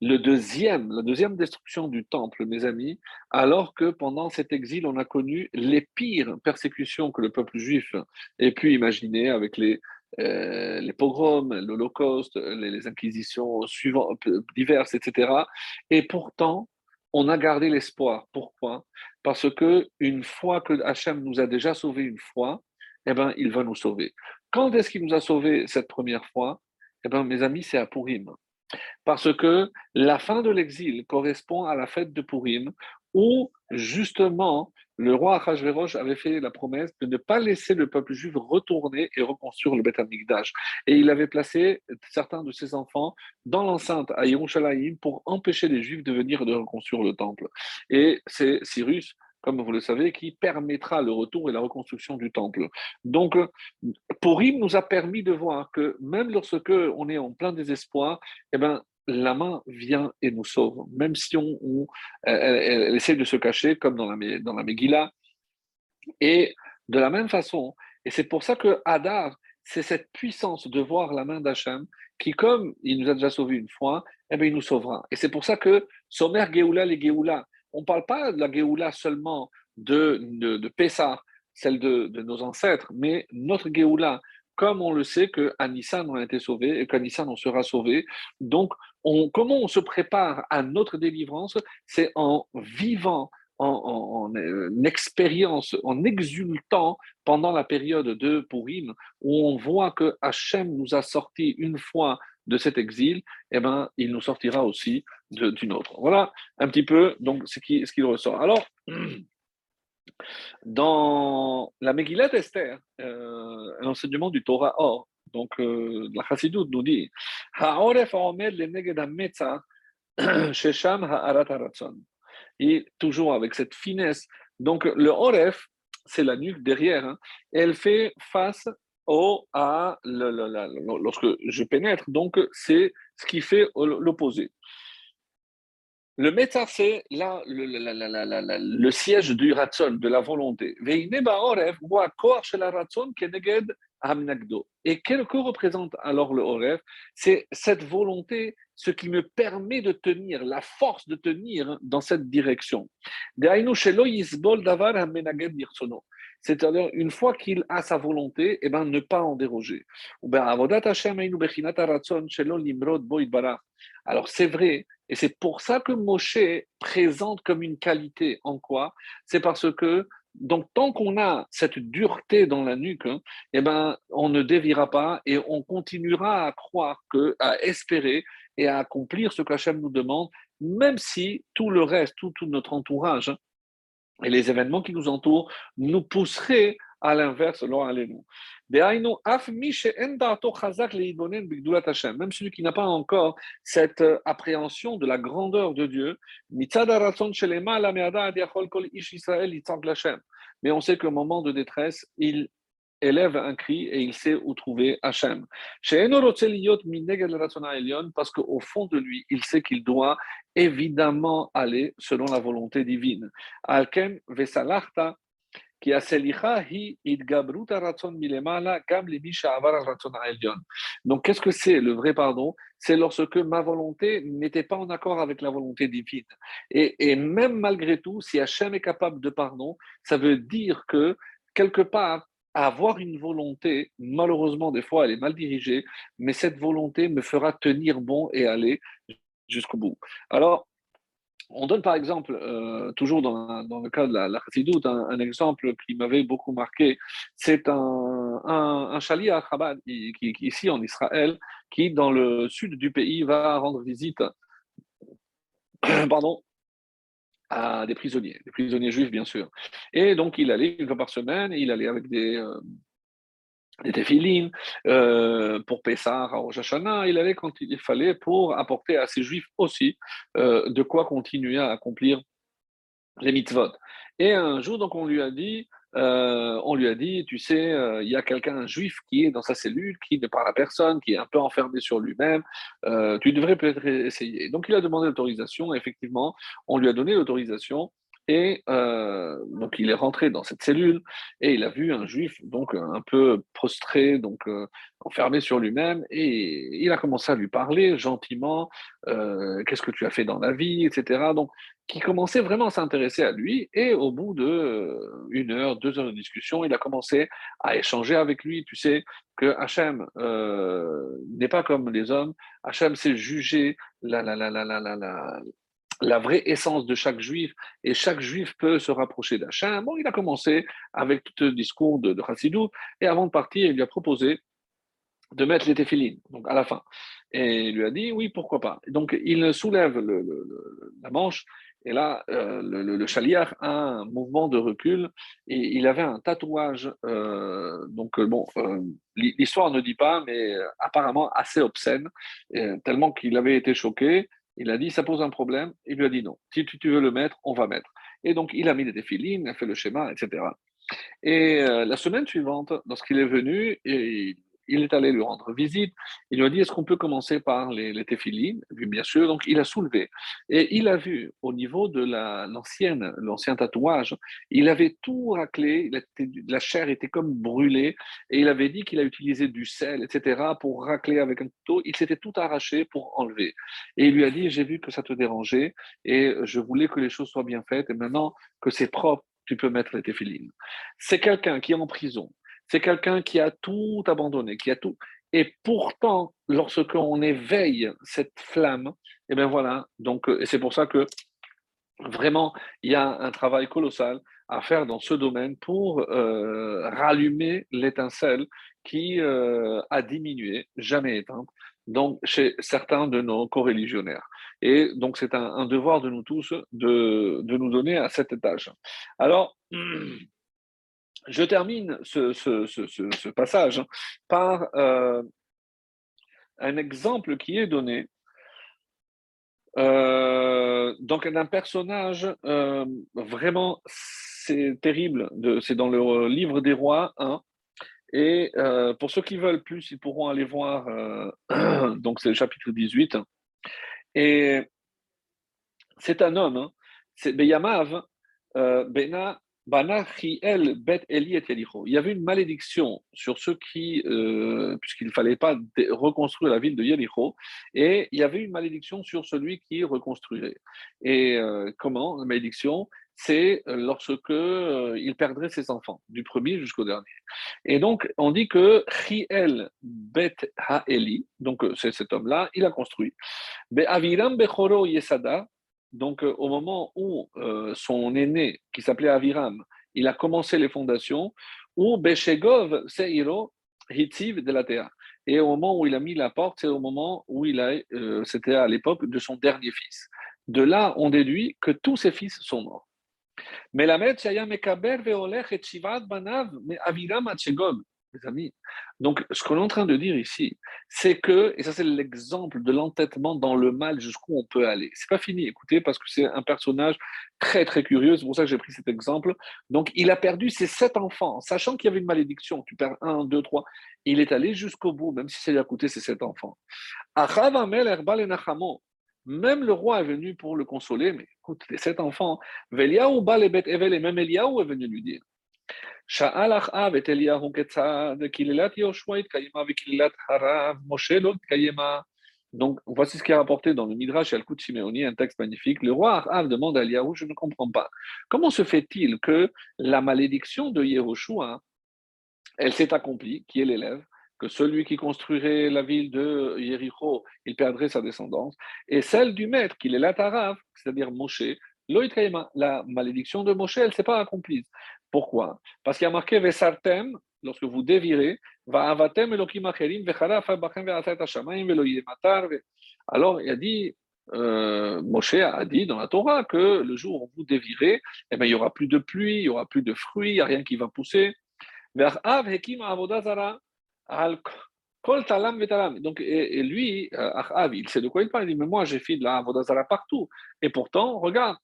Le deuxième, la deuxième destruction du temple, mes amis, alors que pendant cet exil, on a connu les pires persécutions que le peuple juif ait pu imaginer avec les, les pogroms, l'Holocauste, les, inquisitions suivantes, diverses, etc. Et pourtant, on a gardé l'espoir. Pourquoi? Parce que une fois que Hachem nous a déjà sauvés une fois, eh ben, il va nous sauver. Quand est-ce qu'il nous a sauvés cette première fois? Eh bien, mes amis, c'est à Purim. Parce que la fin de l'exil correspond à la fête de Purim, où justement le roi Achashverosh avait fait la promesse de ne pas laisser le peuple juif retourner et reconstruire le Beth Amikdash. Et il avait placé certains de ses enfants dans l'enceinte à Yerushalayim pour empêcher les juifs de venir de reconstruire le temple. Et c'est Cyrus comme vous le savez, qui permettra le retour et la reconstruction du temple. Donc, Purim nous a permis de voir que même lorsque on est en plein désespoir, eh ben, la main vient et nous sauve, même si on, elle, essaie de se cacher, comme dans la, dans la Megillah. Et de la même façon, et c'est pour ça que Hadar, c'est cette puissance de voir la main d'Hachem qui, comme il nous a déjà sauvés une fois, eh bien, il nous sauvera. Et c'est pour ça que Somer Geoula, les Geoula, on ne parle pas de la Géoula seulement de, de, de celle de, nos ancêtres, mais notre Géoula, comme on le sait qu'à Nissan on a été sauvé et qu'à Nissan on sera sauvé. Donc, on, comment on se prépare à notre délivrance? C'est en vivant en, en, expérience, en exultant pendant la période de Purim, où on voit que Hachem nous a sortis une fois de cet exil, eh ben, il nous sortira aussi d'une autre. Voilà un petit peu donc ce qui, ressort. Alors, dans la Megillat Esther, euh, un enseignement du Torah Or, donc euh, la Chassidut nous dit Et toujours avec cette finesse. Donc le Oref, c'est la nuque derrière, hein, elle fait face au à lorsque je pénètre. Donc, c'est ce qui fait l'opposé. Le méta, c'est là le, siège du ratson, de la volonté. Et quel que représente alors le oref C'est cette volonté, ce qui me permet de tenir, la force de tenir dans cette direction. C'est-à-dire, une fois qu'il a sa volonté, eh ben, ne pas en déroger. Alors, c'est vrai, et c'est pour ça que Moshe présente comme une qualité. En quoi? C'est parce que, donc, tant qu'on a cette dureté dans la nuque, hein, eh ben, on ne dévira pas et on continuera à croire, que, à espérer et à accomplir ce qu'Hachem nous demande, même si tout le reste, tout, tout notre entourage, hein, et les événements qui nous entourent nous pousseraient à l'inverse, l'un nous. Même celui qui n'a pas encore cette euh, appréhension de la grandeur de Dieu, mais on sait qu'au moment de détresse, il élève un cri et il sait où trouver Hachem. Parce qu'au fond de lui, il sait qu'il doit évidemment aller selon la volonté divine. Donc, qu'est-ce que c'est le vrai pardon? C'est lorsque ma volonté n'était pas en accord avec la volonté divine. Et, et même malgré tout, si Hachem est capable de pardon, ça veut dire que quelque part, avoir une volonté, malheureusement, des fois, elle est mal dirigée, mais cette volonté me fera tenir bon et aller jusqu'au bout. Alors, on donne par exemple, euh, toujours dans, dans, le cas de la, la un, exemple qui m'avait beaucoup marqué. C'est un, un, un chali à Chabad, ici en Israël, qui dans le sud du pays va rendre visite pardon, à des prisonniers, des prisonniers juifs bien sûr. Et donc il allait une fois par semaine, il allait avec des, euh, des téfilines euh, pour Pessah, à Rosh il allait quand il fallait pour apporter à ces juifs aussi euh, de quoi continuer à accomplir les mitzvot. Et un jour, donc, on lui a dit, euh, on lui a dit, tu sais, euh, il y a quelqu'un, un juif, qui est dans sa cellule, qui ne parle à personne, qui est un peu enfermé sur lui-même, euh, tu devrais peut-être essayer. Donc il a demandé l'autorisation, effectivement, on lui a donné l'autorisation Et euh, donc il est rentré dans cette cellule et il a vu un juif donc un peu prostré, donc euh, enfermé sur lui-même, et il a commencé à lui parler gentiment, euh, qu'est-ce que tu as fait dans la vie, etc. Donc qui commençait vraiment à s'intéresser à lui. Et au bout de une heure, deux heures de discussion, il a commencé à échanger avec lui. Tu sais que Hachem n'est pas comme les hommes. Hachem sait juger la, la, la, la, la, la la vraie essence de chaque juif, et chaque juif peut se rapprocher d'Hachem. Bon, il a commencé avec tout le discours de, de et avant de partir, il lui a proposé de mettre les téphilines, donc à la fin. Et il lui a dit, oui, pourquoi pas. Donc, il soulève la manche, et là, euh, le, chaliard a un mouvement de recul, et il avait un tatouage, euh, donc euh, bon, l'histoire ne dit pas, mais apparemment assez obscène, tellement qu'il avait été choqué, il a dit, ça pose un problème. Il lui a dit non. Si tu, veux le mettre, on va mettre. Et donc, il a mis des défilines, il a fait le schéma, etc. Et euh, la semaine suivante, lorsqu'il est venu, il est allé lui rendre visite. Il lui a dit Est-ce qu'on peut commencer par les, les téphilines? Bien sûr. Donc, il a soulevé. Et il a vu, au niveau de l'ancienne, l'ancien tatouage, il avait tout raclé. la chair était comme brûlée. Et il avait dit qu'il a utilisé du sel, etc., pour racler avec un couteau. Il s'était tout arraché pour enlever. Et il lui a dit J'ai vu que ça te dérangeait. Et je voulais que les choses soient bien faites. Et maintenant que c'est propre, tu peux mettre les téphilines. C'est quelqu'un qui est en prison c'est quelqu'un qui a tout abandonné, qui a tout. Et pourtant, lorsqu'on éveille cette flamme, et eh bien voilà, donc euh, c'est pour ça que vraiment, il y a un travail colossal à faire dans ce domaine pour euh, rallumer l'étincelle qui euh, a diminué, jamais éteinte, donc chez certains de nos co-religionnaires. Et donc c'est un, un, devoir de nous tous de, de nous donner à cet étage. Alors, Je termine ce, passage par euh, un exemple qui est donné euh, donc d'un personnage euh, vraiment c'est terrible c'est dans le livre des rois 1 et pour ceux qui veulent plus ils pourront aller voir donc c'est le chapitre 18 et c'est un homme hein, c'est Beyamav Bena Il y avait une malédiction sur ceux qui, euh, puisqu'il ne fallait pas reconstruire la ville de Yericho, et il y avait une malédiction sur celui qui reconstruirait. Et euh, comment La malédiction, c'est lorsque euh, il perdrait ses enfants, du premier jusqu'au dernier. Et donc, on dit que Chiel Bet Eli, donc c'est cet homme-là, il a construit. Aviram Bechoro Yesada, donc, euh, au moment où euh, son aîné, qui s'appelait Aviram, il a commencé les fondations, ou Beshegov Seiro Hitziv de la terre. Et au moment où il a mis la porte, c'est au moment où il a, euh, c'était à l'époque de son dernier fils. De là, on déduit que tous ses fils sont morts. Mais la Mekaber Veolech amis. Donc, ce qu'on est en train de dire ici, c'est que, et ça c'est l'exemple de l'entêtement dans le mal jusqu'où on peut aller. C'est pas fini, écoutez, parce que c'est un personnage très très curieux, c'est pour ça que j'ai pris cet exemple. Donc, il a perdu ses sept enfants, sachant qu'il y avait une malédiction. Tu perds un, deux, trois. Il est allé jusqu'au bout, même si ça lui a coûté ses sept enfants. Même le roi est venu pour le consoler, mais écoute, les sept enfants, et même Eliaou est venu lui dire. Donc, voici ce qui est rapporté dans le Midrash Al-Kut un texte magnifique. Le roi Ahav demande à Eliyahu, je ne comprends pas. Comment se fait-il que la malédiction de Yehoshua, elle s'est accomplie, qui est l'élève, que celui qui construirait la ville de Yericho, il perdrait sa descendance, et celle du maître, qui est l'Atarav, c'est-à-dire Moshe, la malédiction de Moshe, elle ne s'est pas accomplie. Pourquoi? Parce qu'il y a marqué Vesartem, lorsque vous dévirez, Ve'loyematar. Alors, il a dit, euh, Moshe a dit dans la Torah que le jour où vous dévirez, eh bien, il n'y aura plus de pluie, il n'y aura plus de fruits, il n'y a rien qui va pousser. Donc, et, lui, Achav, il sait de quoi il parle. Il dit, mais moi, j'ai fait de la Avodazara partout. Et pourtant, regarde,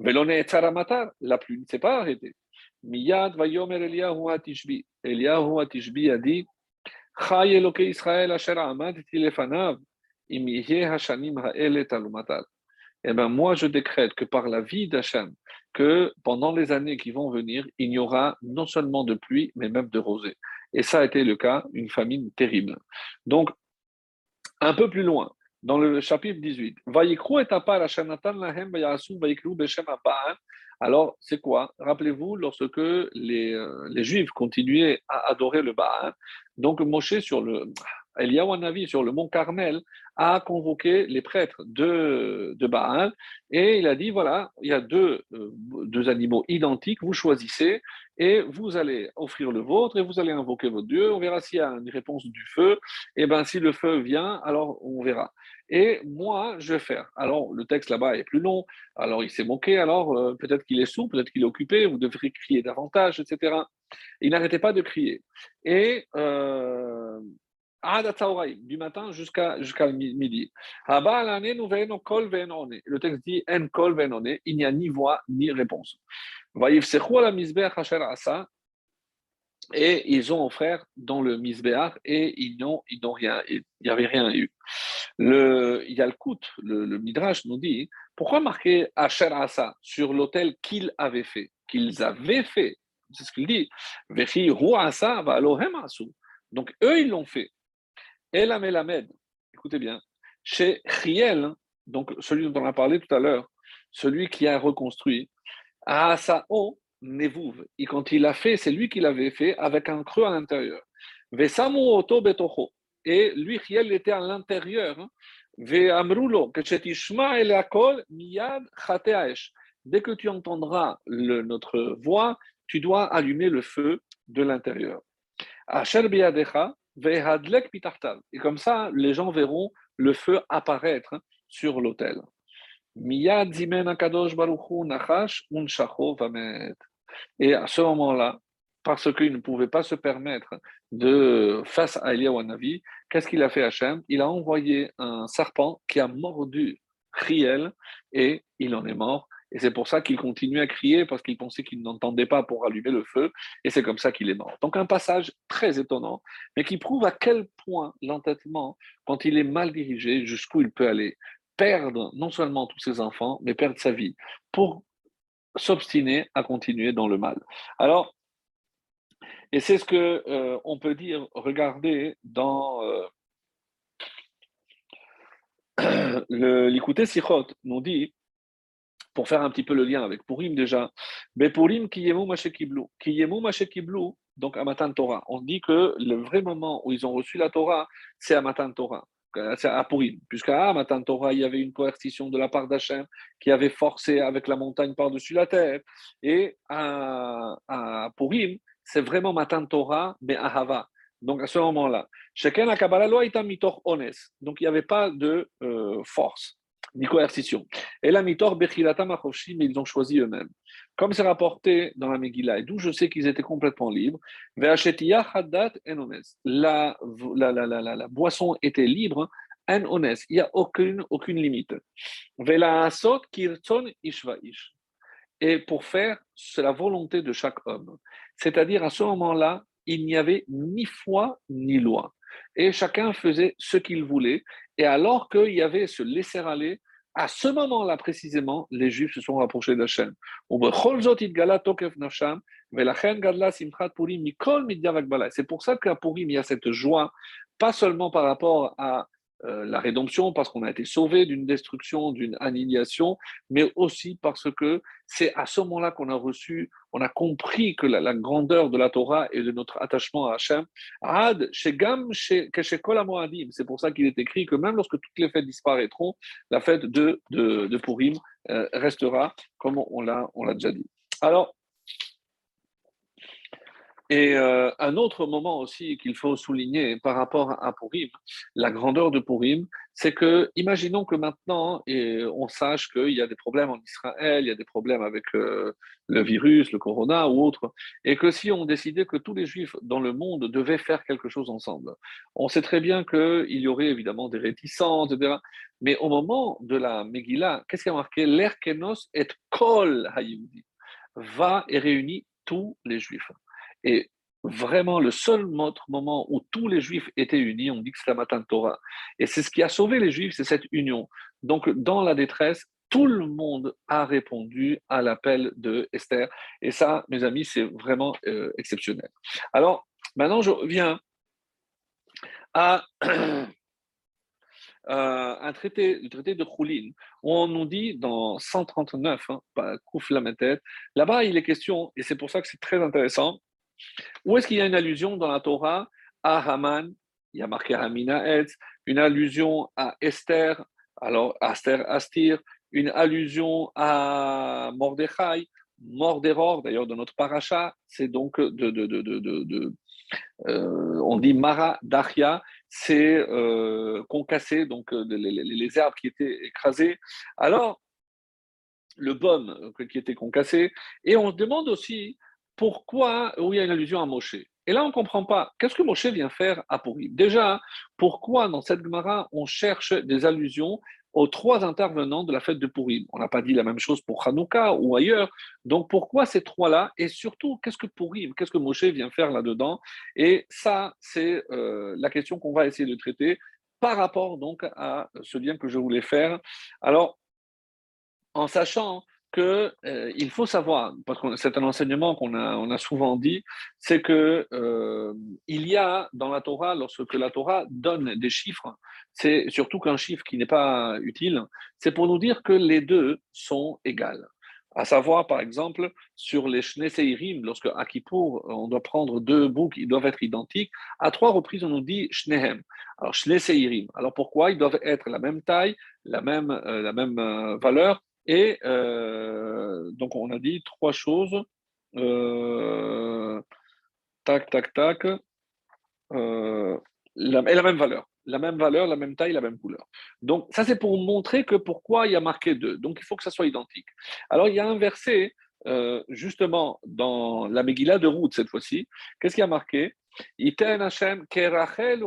la pluie ne s'est pas arrêtée. Miyad vayomer Eliyahu Atishbi. Eliyahu Atishbi a dit Chay asher hashanim ha'ele talumatal. eh ben moi je décrète que par la vie d'Hachem, que pendant les années qui vont venir, il n'y aura non seulement de pluie, mais même de rosée. Et ça a été le cas, une famine terrible. Donc, un peu plus loin, dans le chapitre 18, alors, c'est quoi? Rappelez-vous, lorsque les, euh, les, Juifs continuaient à adorer le Baal, donc Moshe sur le, Eliyahu Navi sur le mont Carmel a convoqué les prêtres de, de Baal et il a dit voilà, il y a deux, euh, deux animaux identiques, vous choisissez et vous allez offrir le vôtre et vous allez invoquer votre Dieu. On verra s'il y a une réponse du feu. Et bien, si le feu vient, alors on verra. Et moi, je vais faire. Alors, le texte là-bas est plus long. Alors, il s'est moqué. Alors, euh, peut-être qu'il est sourd, peut-être qu'il est occupé. Vous devriez crier davantage, etc. Il n'arrêtait pas de crier. Et euh, du matin jusqu'à jusqu'à midi. Le texte dit il n'y a ni voix ni réponse. Et ils ont offert dans le misbéach et ils n'ont ils n'ont rien, il n'y avait rien eu. Le Yalkut, le, le Midrash nous dit pourquoi marquer Asher Asa sur l'autel qu'ils avaient fait, qu'ils avaient fait? C'est ce qu'il dit. Donc eux ils l'ont fait. Melamed, écoutez bien, chez Riel, donc celui dont on a parlé tout à l'heure, celui qui a reconstruit, à Sao Nevouv, et quand il l'a fait, c'est lui qui l'avait fait avec un creux à l'intérieur. Vesamu Oto Betocho, et lui, Riel, était à l'intérieur. Hein. Ve'amrulo, que Shetishma el Akol miyad chateaesh. Dès que tu entendras notre voix, tu dois allumer le feu de l'intérieur. Et comme ça, les gens verront le feu apparaître sur l'autel. Et à ce moment-là, parce qu'il ne pouvait pas se permettre de, face à Eliyahu Navi, qu'est-ce qu'il a fait Hachem? Il a envoyé un serpent qui a mordu Riel et il en est mort. Et c'est pour ça qu'il continuait à crier, parce qu'il pensait qu'il n'entendait pas pour allumer le feu, et c'est comme ça qu'il est mort. Donc un passage très étonnant, mais qui prouve à quel point l'entêtement, quand il est mal dirigé, jusqu'où il peut aller, perdre non seulement tous ses enfants, mais perdre sa vie, pour s'obstiner à continuer dans le mal. Alors, et c'est ce que euh, on peut dire, regardez dans euh, l'écouter Sichot nous dit pour faire un petit peu le lien avec Purim déjà, Purim kiyemu mashekiblu. Kiyemu mashekiblu, donc à Matan Torah. On dit que le vrai moment où ils ont reçu la Torah, c'est à Matan Torah. C'est à Purim, puisqu'à Matan Torah, il y avait une coercition de la part d'Hachem qui avait forcé avec la montagne par-dessus la terre. Et à, à Purim, c'est vraiment Matan Torah, mais Ahava. Donc à ce moment-là, chacun a Kabbalah Donc il n'y avait pas de euh, force coercition. Et la mitor bechilata machoshi, mais ils ont choisi eux-mêmes. Comme c'est rapporté dans la Megillah, et d'où je sais qu'ils étaient complètement libres, la, la, la, la, la boisson était libre, en il n'y a aucune, aucune limite. Et pour faire, c'est la volonté de chaque homme. C'est-à-dire, à ce moment-là, il n'y avait ni foi ni loi. Et chacun faisait ce qu'il voulait. Et alors qu'il y avait ce laisser-aller, à ce moment-là précisément, les Juifs se sont rapprochés d'Hachem. C'est pour ça qu'à Purim, il y a cette joie, pas seulement par rapport à euh, la rédemption, parce qu'on a été sauvé d'une destruction, d'une annihilation, mais aussi parce que c'est à ce moment-là qu'on a reçu, on a compris que la, grandeur de la Torah et de notre attachement à Hachem. C'est pour ça qu'il est écrit que même lorsque toutes les fêtes disparaîtront, la fête de, de, Purim euh, restera, comme on l'a déjà dit. Alors, et euh, un autre moment aussi qu'il faut souligner par rapport à Purim, la grandeur de Purim, c'est que, imaginons que maintenant, et on sache qu'il y a des problèmes en Israël, il y a des problèmes avec euh, le virus, le corona ou autre, et que si on décidait que tous les juifs dans le monde devaient faire quelque chose ensemble, on sait très bien qu'il y aurait évidemment des réticences, etc. Mais au moment de la Megillah, qu'est-ce qui a marqué? L'Erkenos et Kol Hayudi va et réunit tous les juifs. Et vraiment le seul autre moment où tous les juifs étaient unis, on dit que c'est la Matan Torah. Et c'est ce qui a sauvé les juifs, c'est cette union. Donc dans la détresse, tout le monde a répondu à l'appel de Esther. Et ça, mes amis, c'est vraiment euh, exceptionnel. Alors, maintenant, je reviens à un traité, le traité de Khoulin, où on nous dit dans 139, hein, tête, là-bas il est question, et c'est pour ça que c'est très intéressant, où est-ce qu'il y a une allusion dans la Torah à Haman, il y a marqué Hamina Etz, une allusion à Esther, alors Esther Astir, une allusion à Mordechai, Morderor, d'ailleurs de notre paracha, c'est donc de, euh, on dit Mara Dachia, c'est euh, concassé, donc euh, les, les, herbes qui étaient écrasées. Alors, le baume euh, qui était concassé, et on se demande aussi pourquoi, où il y a une allusion à Moshe. Et là, on ne comprend pas. Qu'est-ce que Moshe vient faire à Purim? Déjà, pourquoi dans cette Gemara, on cherche des allusions aux trois intervenants de la fête de Purim? On n'a pas dit la même chose pour Hanouka ou ailleurs. Donc pourquoi ces trois-là? Et surtout, qu'est-ce que Purim? Qu'est-ce que Moshe vient faire là-dedans? Et ça, c'est euh, la question qu'on va essayer de traiter par rapport donc à ce lien que je voulais faire. Alors, en sachant qu'il euh, faut savoir, parce que c'est un enseignement qu'on a, on a souvent dit, c'est que euh, il y a dans la Torah, lorsque la Torah donne des chiffres, c'est surtout qu'un chiffre qui n'est pas utile, c'est pour nous dire que les deux sont égales. À savoir, par exemple, sur les Shneseirim, lorsque à Kippour, on doit prendre deux boucs, ils doivent être identiques. À trois reprises, on nous dit Shnehem. Alors, Shneseirim. Alors, pourquoi Ils doivent être la même taille, la même, euh, la même valeur et euh, donc, on a dit trois choses. Euh, tac, tac, tac. Euh, et la même valeur. La même valeur, la même taille, la même couleur. Donc, ça, c'est pour montrer que pourquoi il y a marqué deux. Donc, il faut que ça soit identique. Alors, il y a un verset, justement, dans la Megillah de Ruth, cette fois-ci. Qu'est-ce qu'il y a marqué? Iten Hashem kerachel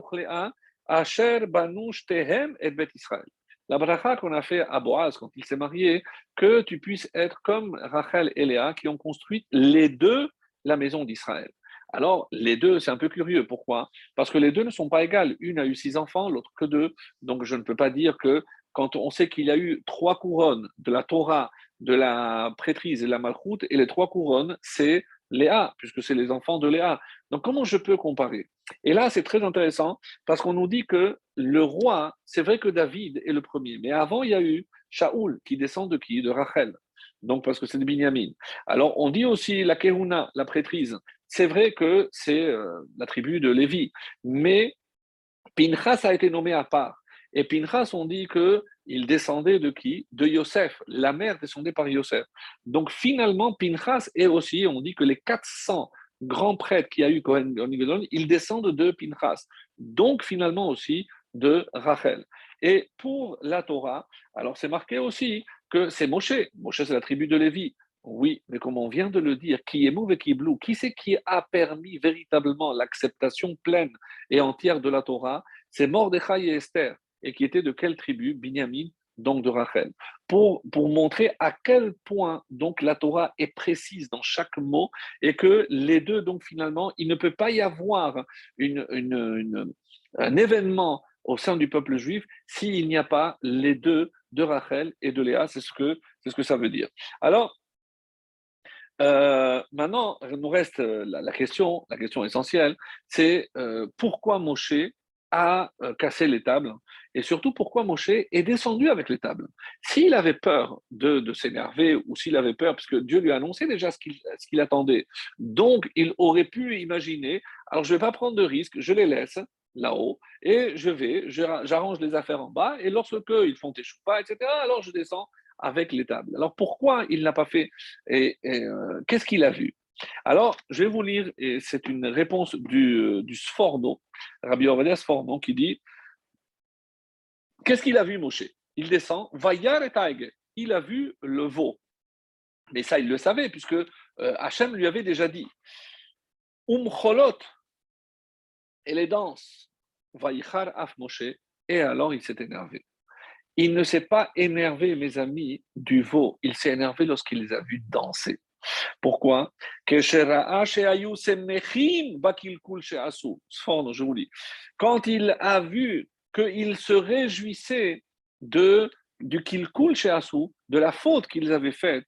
asher banush tehem et bet Israël la bracha qu'on a fait à Boaz quand il s'est marié, que tu puisses être comme Rachel et Léa qui ont construit les deux la maison d'Israël. Alors, les deux, c'est un peu curieux. Pourquoi? Parce que les deux ne sont pas égales. Une a eu six enfants, l'autre que deux. Donc, je ne peux pas dire que quand on sait qu'il y a eu trois couronnes de la Torah, de la prêtrise et de la malchoute, et les trois couronnes, c'est Léa, puisque c'est les enfants de Léa. Donc comment je peux comparer? Et là, c'est très intéressant parce qu'on nous dit que le roi, c'est vrai que David est le premier, mais avant, il y a eu Shaoul qui descend de qui? De Rachel. Donc parce que c'est de Binyamin. Alors on dit aussi la Kehuna, la prêtrise. C'est vrai que c'est euh, la tribu de Lévi, mais Pinchas a été nommé à part. Et Pinchas, on dit que il descendait de qui? De Yosef. La mère descendait par Yosef. Donc finalement, Pinchas est aussi, on dit que les 400 grands prêtres qui a eu Cohen ils descendent de Pinchas. Donc finalement aussi de Rachel. Et pour la Torah, alors c'est marqué aussi que c'est Moshe. Moshe, c'est la tribu de Lévi. Oui, mais comme on vient de le dire, qui est mauvais, qui est blou, qui c'est qui a permis véritablement l'acceptation pleine et entière de la Torah? C'est Mordechai et Esther et qui était de quelle tribu? Binyamin, donc de Rachel. Pour, montrer à quel point donc la Torah est précise dans chaque mot et que les deux, donc finalement, il ne peut pas y avoir un événement au sein du peuple juif s'il n'y a pas les deux de Rachel et de Léa. C'est ce que, ça veut dire. Alors, euh, maintenant, il nous reste la, question, la question essentielle, c'est euh, pourquoi Moshe a euh, cassé les tables et surtout pourquoi Moshe est descendu avec les tables? S'il avait peur de, s'énerver ou s'il avait peur, parce que Dieu lui a annoncé déjà ce qu'il attendait, donc il aurait pu imaginer, alors je ne vais pas prendre de risques, je les laisse là-haut et je vais, j'arrange les affaires en bas et lorsque ils font échouer, etc., alors je descends avec les tables. Alors pourquoi il n'a pas fait et, euh, qu'est-ce qu'il a vu? Alors, je vais vous lire, et c'est une réponse du, euh, du Sforno, Rabbi Ovadia Sforno, qui dit Qu'est-ce qu'il a vu, Moshe? Il descend, Vayar et il a vu le veau. Mais ça, il le savait, puisque euh, Hachem lui avait déjà dit Umcholot, et les danses, Vayichar af Moshe, et alors il s'est énervé. Il ne s'est pas énervé, mes amis, du veau, il s'est énervé lorsqu'il les a vus danser. Pourquoi je vous dis. Quand il a vu qu'il se réjouissait de du kilkul chez Asou, de la faute qu'ils avaient faite,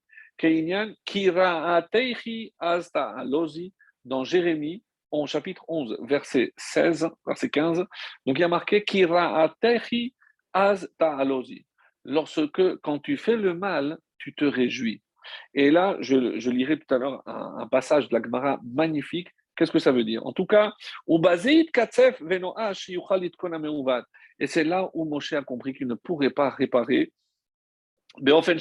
dans Jérémie, en chapitre 11, verset 16, verset 15. Donc il y a marqué Kira'atehi Alozi. Lorsque, quand tu fais le mal, tu te réjouis. Et là, je, je lirai tout à l'heure un, un, passage de la Gemara magnifique. Qu'est-ce que ça veut dire? En tout cas, et c'est là où Moshe a compris qu'il ne pourrait pas réparer et là,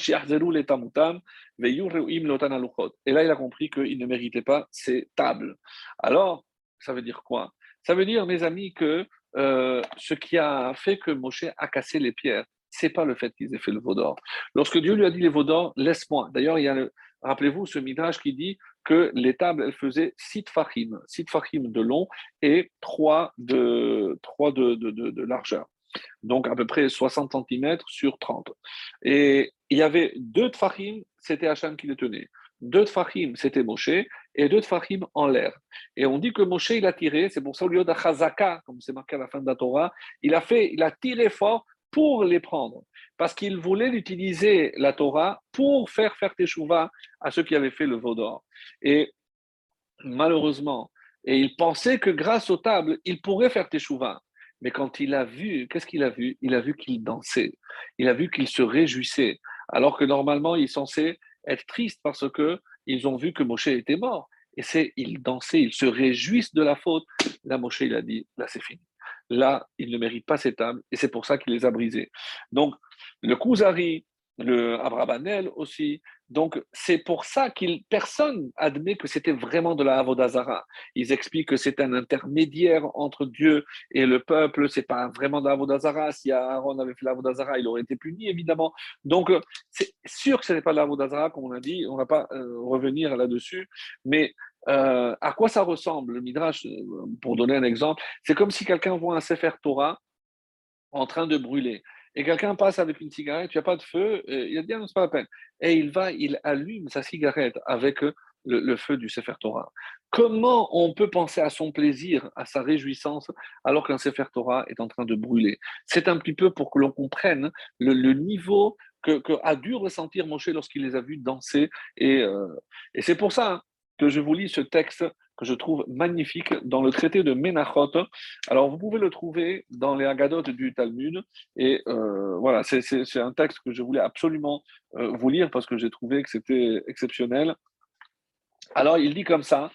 il a compris qu'il ne méritait pas ces tables. Alors, ça veut dire quoi? Ça veut dire, mes amis, que euh, ce qui a fait que Moshe a cassé les pierres, c'est pas le fait qu'ils aient fait le veau. Lorsque Dieu lui a dit les veaux laisse-moi. D'ailleurs, il y a, rappelez-vous, ce midrash qui dit que les tables, elles faisaient six fachim, six fachim de long et trois de, trois de, de, de largeur donc à peu près 60 cm sur 30. Et il y avait deux tfachim, c'était Hacham qui les tenait. Deux tfachim, c'était Moshe, et deux tfachim en l'air. Et on dit que Moshe, il a tiré, c'est pour ça au lieu d'Achazaka, comme c'est marqué à la fin de la Torah, il a, fait, il a tiré fort pour les prendre. Parce qu'il voulait utiliser la Torah pour faire faire teshuva à ceux qui avaient fait le Vaudor. Et malheureusement, et il pensait que grâce aux tables, il pourrait faire teshuva. Mais quand il a vu, qu'est-ce qu'il a vu? Il a vu qu'il dansait. Il a vu qu'il se réjouissait. Alors que normalement, il est censé être triste parce que ils ont vu que Moshe était mort. Et c'est, ils dansaient, ils se réjouissent de la faute. Là, Moshe, il a dit, là, c'est fini. Là, il ne mérite pas cette âme et c'est pour ça qu'il les a brisés. Donc, le Kuzari, le Abrabanel aussi. Donc, c'est pour ça qu'il personne admet que c'était vraiment de la Avodazara. Ils expliquent que c'est un intermédiaire entre Dieu et le peuple. C'est pas vraiment de la Avodazara. Si Aaron avait fait la Avodazara, il aurait été puni, évidemment. Donc, c'est sûr que ce n'est pas de la Avodazara, comme on a dit. On ne va pas euh, revenir là-dessus. Mais euh, à quoi ça ressemble, le Midrash, euh, pour donner un exemple C'est comme si quelqu'un voit un Sefer Torah en train de brûler et quelqu'un passe avec une cigarette, tu n'as pas de feu, il a dit, non, c'est pas la peine. Et il va, il allume sa cigarette avec le, le, feu du Sefer Torah. Comment on peut penser à son plaisir, à sa réjouissance, alors qu'un Sefer Torah est en train de brûler? C'est un petit peu pour que l'on comprenne le, niveau que, a dû ressentir Moshe lorsqu'il les a vus danser. Et, euh, et c'est pour ça hein, je vous lis ce texte que je trouve magnifique dans le traité de Menachot. Alors, vous pouvez le trouver dans les Agadotes du Talmud. Et euh, voilà, c'est un texte que je voulais absolument euh, vous lire parce que j'ai trouvé que c'était exceptionnel. Alors, il dit comme ça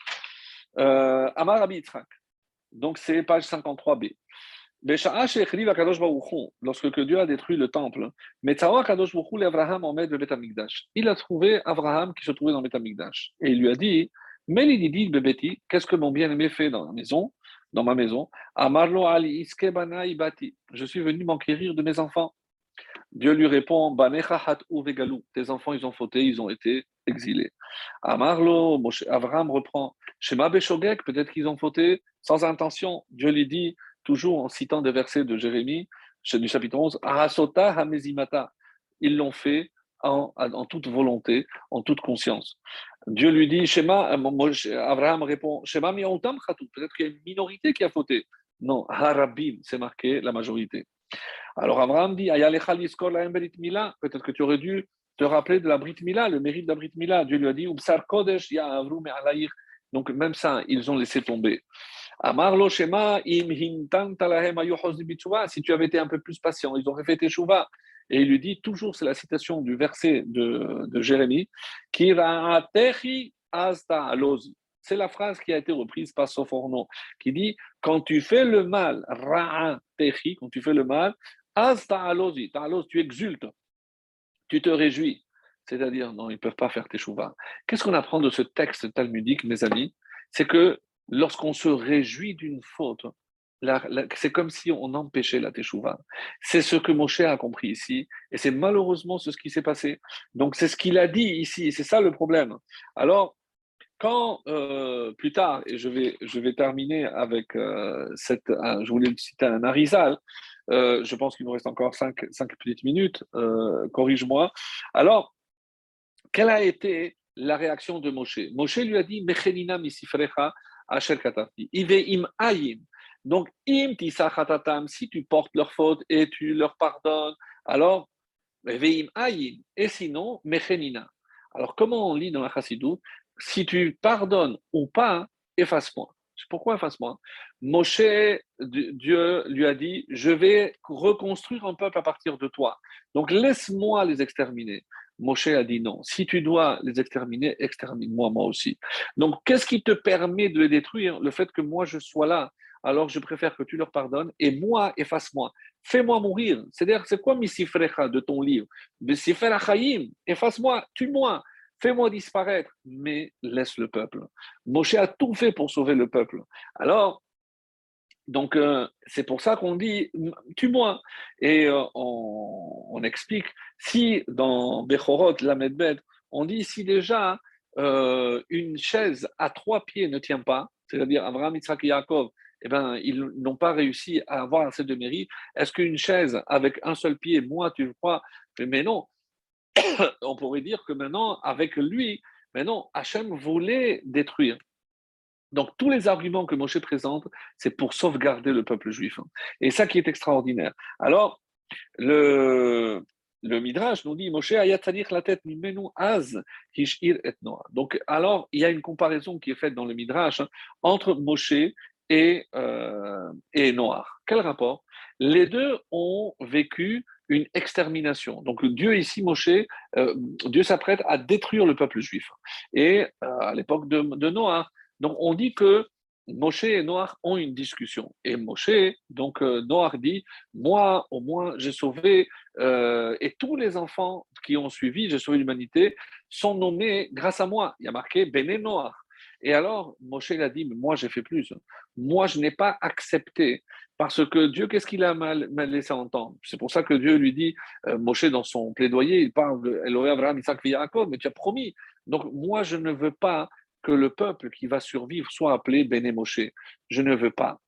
euh, Amar Abitrak. Donc, c'est page 53b. Lorsque que Dieu a détruit le temple, il a trouvé Abraham qui se trouvait dans Betamikdash. Et il lui a dit qu'est-ce que mon bien-aimé fait dans la maison, dans ma maison? Je suis venu m'enquérir de mes enfants. Dieu lui répond, tes enfants, ils ont fauté, ils ont été exilés. Amarlo, Abraham reprend, Shema Beshogek, peut-être qu'ils ont fauté sans intention. Dieu lui dit, toujours en citant des versets de Jérémie, du chapitre 11, Arasota Hamezimata. Ils l'ont fait en, en, toute volonté, en toute conscience. Dieu lui dit, Shema, euh, Abraham répond, Shema peut-être qu'il y a une minorité qui a fauté. Non, Harabim, c'est marqué la majorité. Alors Abraham dit, peut-être que tu aurais dû te rappeler de la Brit Mila, le mérite de la Brit Mila. Dieu lui a dit, Kodesh, ya Donc même ça, ils ont laissé tomber. Amarlo Shema, im si tu avais été un peu plus patient, ils auraient fait Teshuvah. Et il lui dit toujours, c'est la citation du verset de, de Jérémie, asta C'est la phrase qui a été reprise par Soforno, qui dit Quand tu fais le mal, quand tu fais le mal, asta alozi, tu exultes, tu te réjouis. C'est-à-dire, non, ils ne peuvent pas faire tes chouvas. Qu'est-ce qu'on apprend de ce texte talmudique, mes amis? C'est que lorsqu'on se réjouit d'une faute, c'est comme si on empêchait la teshuva. C'est ce que Moshe a compris ici, et c'est malheureusement ce qui s'est passé. Donc c'est ce qu'il a dit ici, c'est ça le problème. Alors, quand euh, plus tard, et je vais, je vais terminer avec euh, cette, je voulais citer un Arizal, euh, je pense qu'il nous reste encore cinq, cinq petites minutes, corrige-moi. Alors, quelle a été la réaction de Moshe? Moshe lui a dit, Mechenina misifrecha asher katati, ive im ayim. Donc, im si tu portes leur faute et tu leur pardonnes, alors et sinon, Mechenina. Alors, comment on lit dans la Chassidou Si tu pardonnes ou pas, efface-moi. Pourquoi efface-moi? Moshe, Dieu lui a dit Je vais reconstruire un peuple à partir de toi. Donc, laisse-moi les exterminer. Moshe a dit non. Si tu dois les exterminer, extermine-moi moi aussi. Donc, qu'est-ce qui te permet de les détruire? Le fait que moi je sois là. Alors, je préfère que tu leur pardonnes et moi, efface-moi. Fais-moi mourir. C'est-à-dire, c'est quoi Misifrecha de ton livre? Misifrechaim, efface-moi, tue-moi. Fais-moi disparaître, mais laisse le peuple. Moshe a tout fait pour sauver le peuple. Alors, donc, euh, c'est pour ça qu'on dit tue-moi. Et euh, on, explique si dans Bechorot, la Medbed, on dit si déjà euh, une chaise à trois pieds ne tient pas, c'est-à-dire Abraham, Isaac et Yaakov, eh ben, ils n'ont pas réussi à avoir assez de mérite. Est-ce qu'une chaise avec un seul pied, moi, tu crois? Mais non. on pourrait dire que maintenant, avec lui, maintenant, Hachem voulait détruire. Donc, tous les arguments que Moshe présente, c'est pour sauvegarder le peuple juif. Et ça qui est extraordinaire. Alors, le, Midrash nous dit Moshe la tête az hishir et Noah. Donc, alors, il y a une comparaison qui est faite dans le Midrash hein, entre Moshe et, euh, et Noah. Quel rapport? Les deux ont vécu une extermination. Donc Dieu ici, Moshe, euh, Dieu s'apprête à détruire le peuple juif. Et euh, à l'époque de, de Noah, donc on dit que Moshe et Noah ont une discussion. Et Moshe, donc euh, Noah dit, moi au moins j'ai sauvé, et tous les enfants qui ont suivi, j'ai sauvé l'humanité, sont nommés grâce à moi. Il y a marqué Béné Noah. Et alors, Moshe a dit, mais moi j'ai fait plus. Moi je n'ai pas accepté parce que Dieu, qu'est-ce qu'il a mal, laissé entendre? C'est pour ça que Dieu lui dit, euh, Moshe, dans son plaidoyer, il parle de Elohim, Abraham, Isaac, Yaakov, mais tu as promis. Donc, moi, je ne veux pas que le peuple qui va survivre soit appelé Béné Moshe. Je ne veux pas.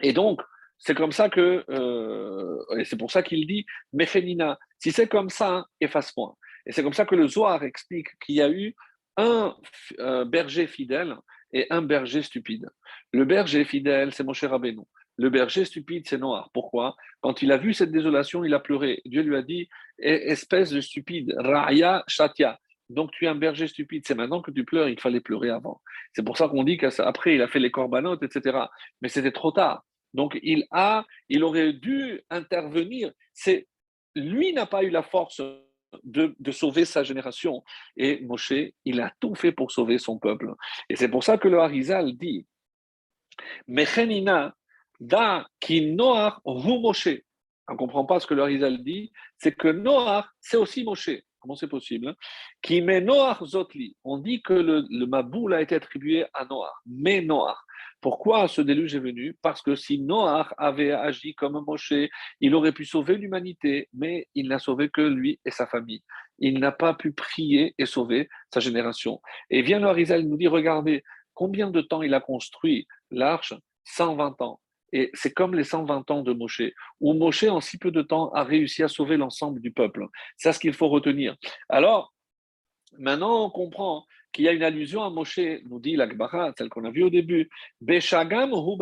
Et donc, c'est comme ça que, euh, et c'est pour ça qu'il dit, Mephénina, si c'est comme ça, efface-moi. Et c'est comme ça que le Zohar explique qu'il y a eu un euh, berger fidèle et un berger stupide. Le berger fidèle, c'est Moshe Rabbeinu. Le berger stupide, c'est noir. Pourquoi? Quand il a vu cette désolation, il a pleuré. Dieu lui a dit Espèce de stupide, Raya Shatia. Donc tu es un berger stupide. C'est maintenant que tu pleures, il fallait pleurer avant. C'est pour ça qu'on dit qu'après, il a fait les corbanotes, etc. Mais c'était trop tard. Donc il a, il aurait dû intervenir. C'est lui n'a pas eu la force de, de, sauver sa génération. Et Moshe, il a tout fait pour sauver son peuple. Et c'est pour ça que le Harizal dit Mechenina, Da qui Noach Moshe. On ne comprend pas ce que le Harizal dit, c'est que Noach, c'est aussi Moshe. Comment c'est possible hein? Qui met Noach Zotli. On dit que le, le Maboul a été attribué à Noach, mais Noach. Pourquoi ce déluge est venu? Parce que si Noach avait agi comme Moshe, il aurait pu sauver l'humanité, mais il n'a sauvé que lui et sa famille. Il n'a pas pu prier et sauver sa génération. Et vient le Harizal nous dit, regardez, combien de temps il a construit l'arche? 120 ans. Et c'est comme les 120 ans de Moshe, où Moshe, en si peu de temps, a réussi à sauver l'ensemble du peuple. C'est ce qu'il faut retenir. Alors, maintenant, on comprend qu'il y a une allusion à Moshe, nous dit l'Akbara, celle qu'on a vue au début. Beshagam ou.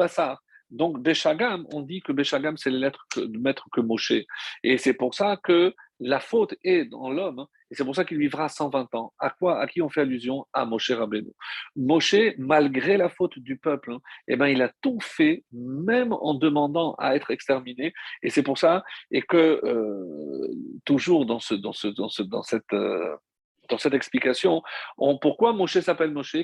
Donc, Beshagam, on dit que Beshagam, c'est les lettres de maître que Moshe. Et c'est pour ça que la faute est dans l'homme, et c'est pour ça qu'il vivra 120 ans. À quoi À qui on fait allusion? À Moshe Rabbeinu. Moshe, malgré la faute du peuple, eh ben, il a tout fait, même en demandant à être exterminé. Et c'est pour ça, et que euh, toujours dans, ce, dans, ce, dans, ce, dans cette. Euh, dans cette explication, on, pourquoi Moshe s'appelle Moshe?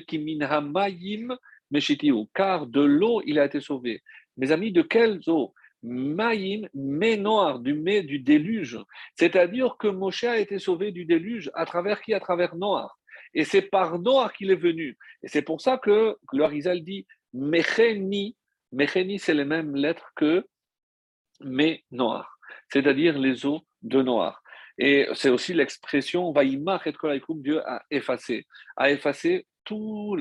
Car de l'eau il a été sauvé. Mes amis, de quelles eaux? Maïm, noir du, du déluge. C'est-à-dire que Moshe a été sauvé du déluge à travers qui? À travers Noir. Et c'est par Noir qu'il est venu. Et c'est pour ça que le Harizal dit Mecheni. Mecheni, c'est les mêmes lettres que Mais Noir, c'est-à-dire les eaux de Noir. Et c'est aussi l'expression Vaïmach et Dieu a effacé, a effacé tout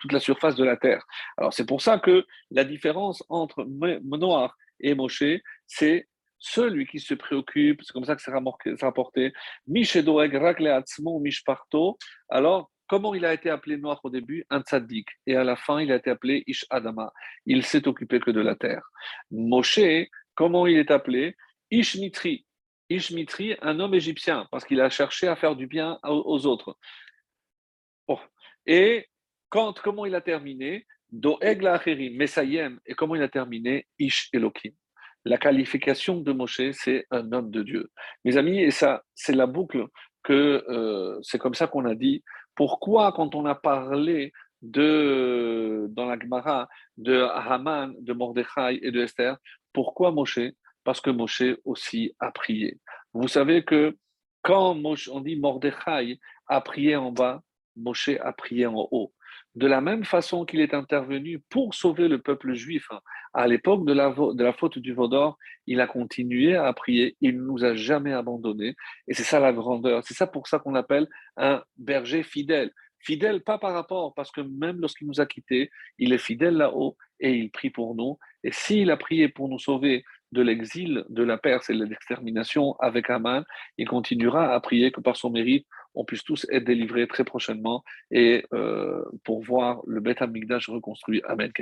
toute la surface de la terre. Alors c'est pour ça que la différence entre Noir et Moshe, c'est celui qui se préoccupe, c'est comme ça que c'est rapporté, Mishparto. Alors, comment il a été appelé noir au début? Un tzaddik. Et à la fin, il a été appelé Ish Adama. Il s'est occupé que de la terre. Moshe, comment il est appelé? Ish Mitri. Ishmitri, un homme égyptien, parce qu'il a cherché à faire du bien aux autres. Et quand, comment il a terminé? Et comment il a terminé? Ish Elohim. La qualification de Moshe, c'est un homme de Dieu. Mes amis, et ça, c'est la boucle que euh, c'est comme ça qu'on a dit. Pourquoi, quand on a parlé de, dans la Gemara de Haman, de Mordechai et de Esther, pourquoi Moshe? Parce que Moshe aussi a prié. Vous savez que quand on dit Mordechai a prié en bas, Moshe a prié en haut. De la même façon qu'il est intervenu pour sauver le peuple juif hein, à l'époque de la, de la faute du Vaudor, il a continué à prier, il ne nous a jamais abandonnés. Et c'est ça la grandeur, c'est ça pour ça qu'on appelle un berger fidèle. Fidèle, pas par rapport, parce que même lorsqu'il nous a quittés, il est fidèle là-haut et il prie pour nous. Et s'il a prié pour nous sauver de l'exil de la Perse et de l'extermination avec Aman, il continuera à prier que par son mérite, on puisse tous être délivrés très prochainement et euh, pour voir le Beth reconstruit. Amen.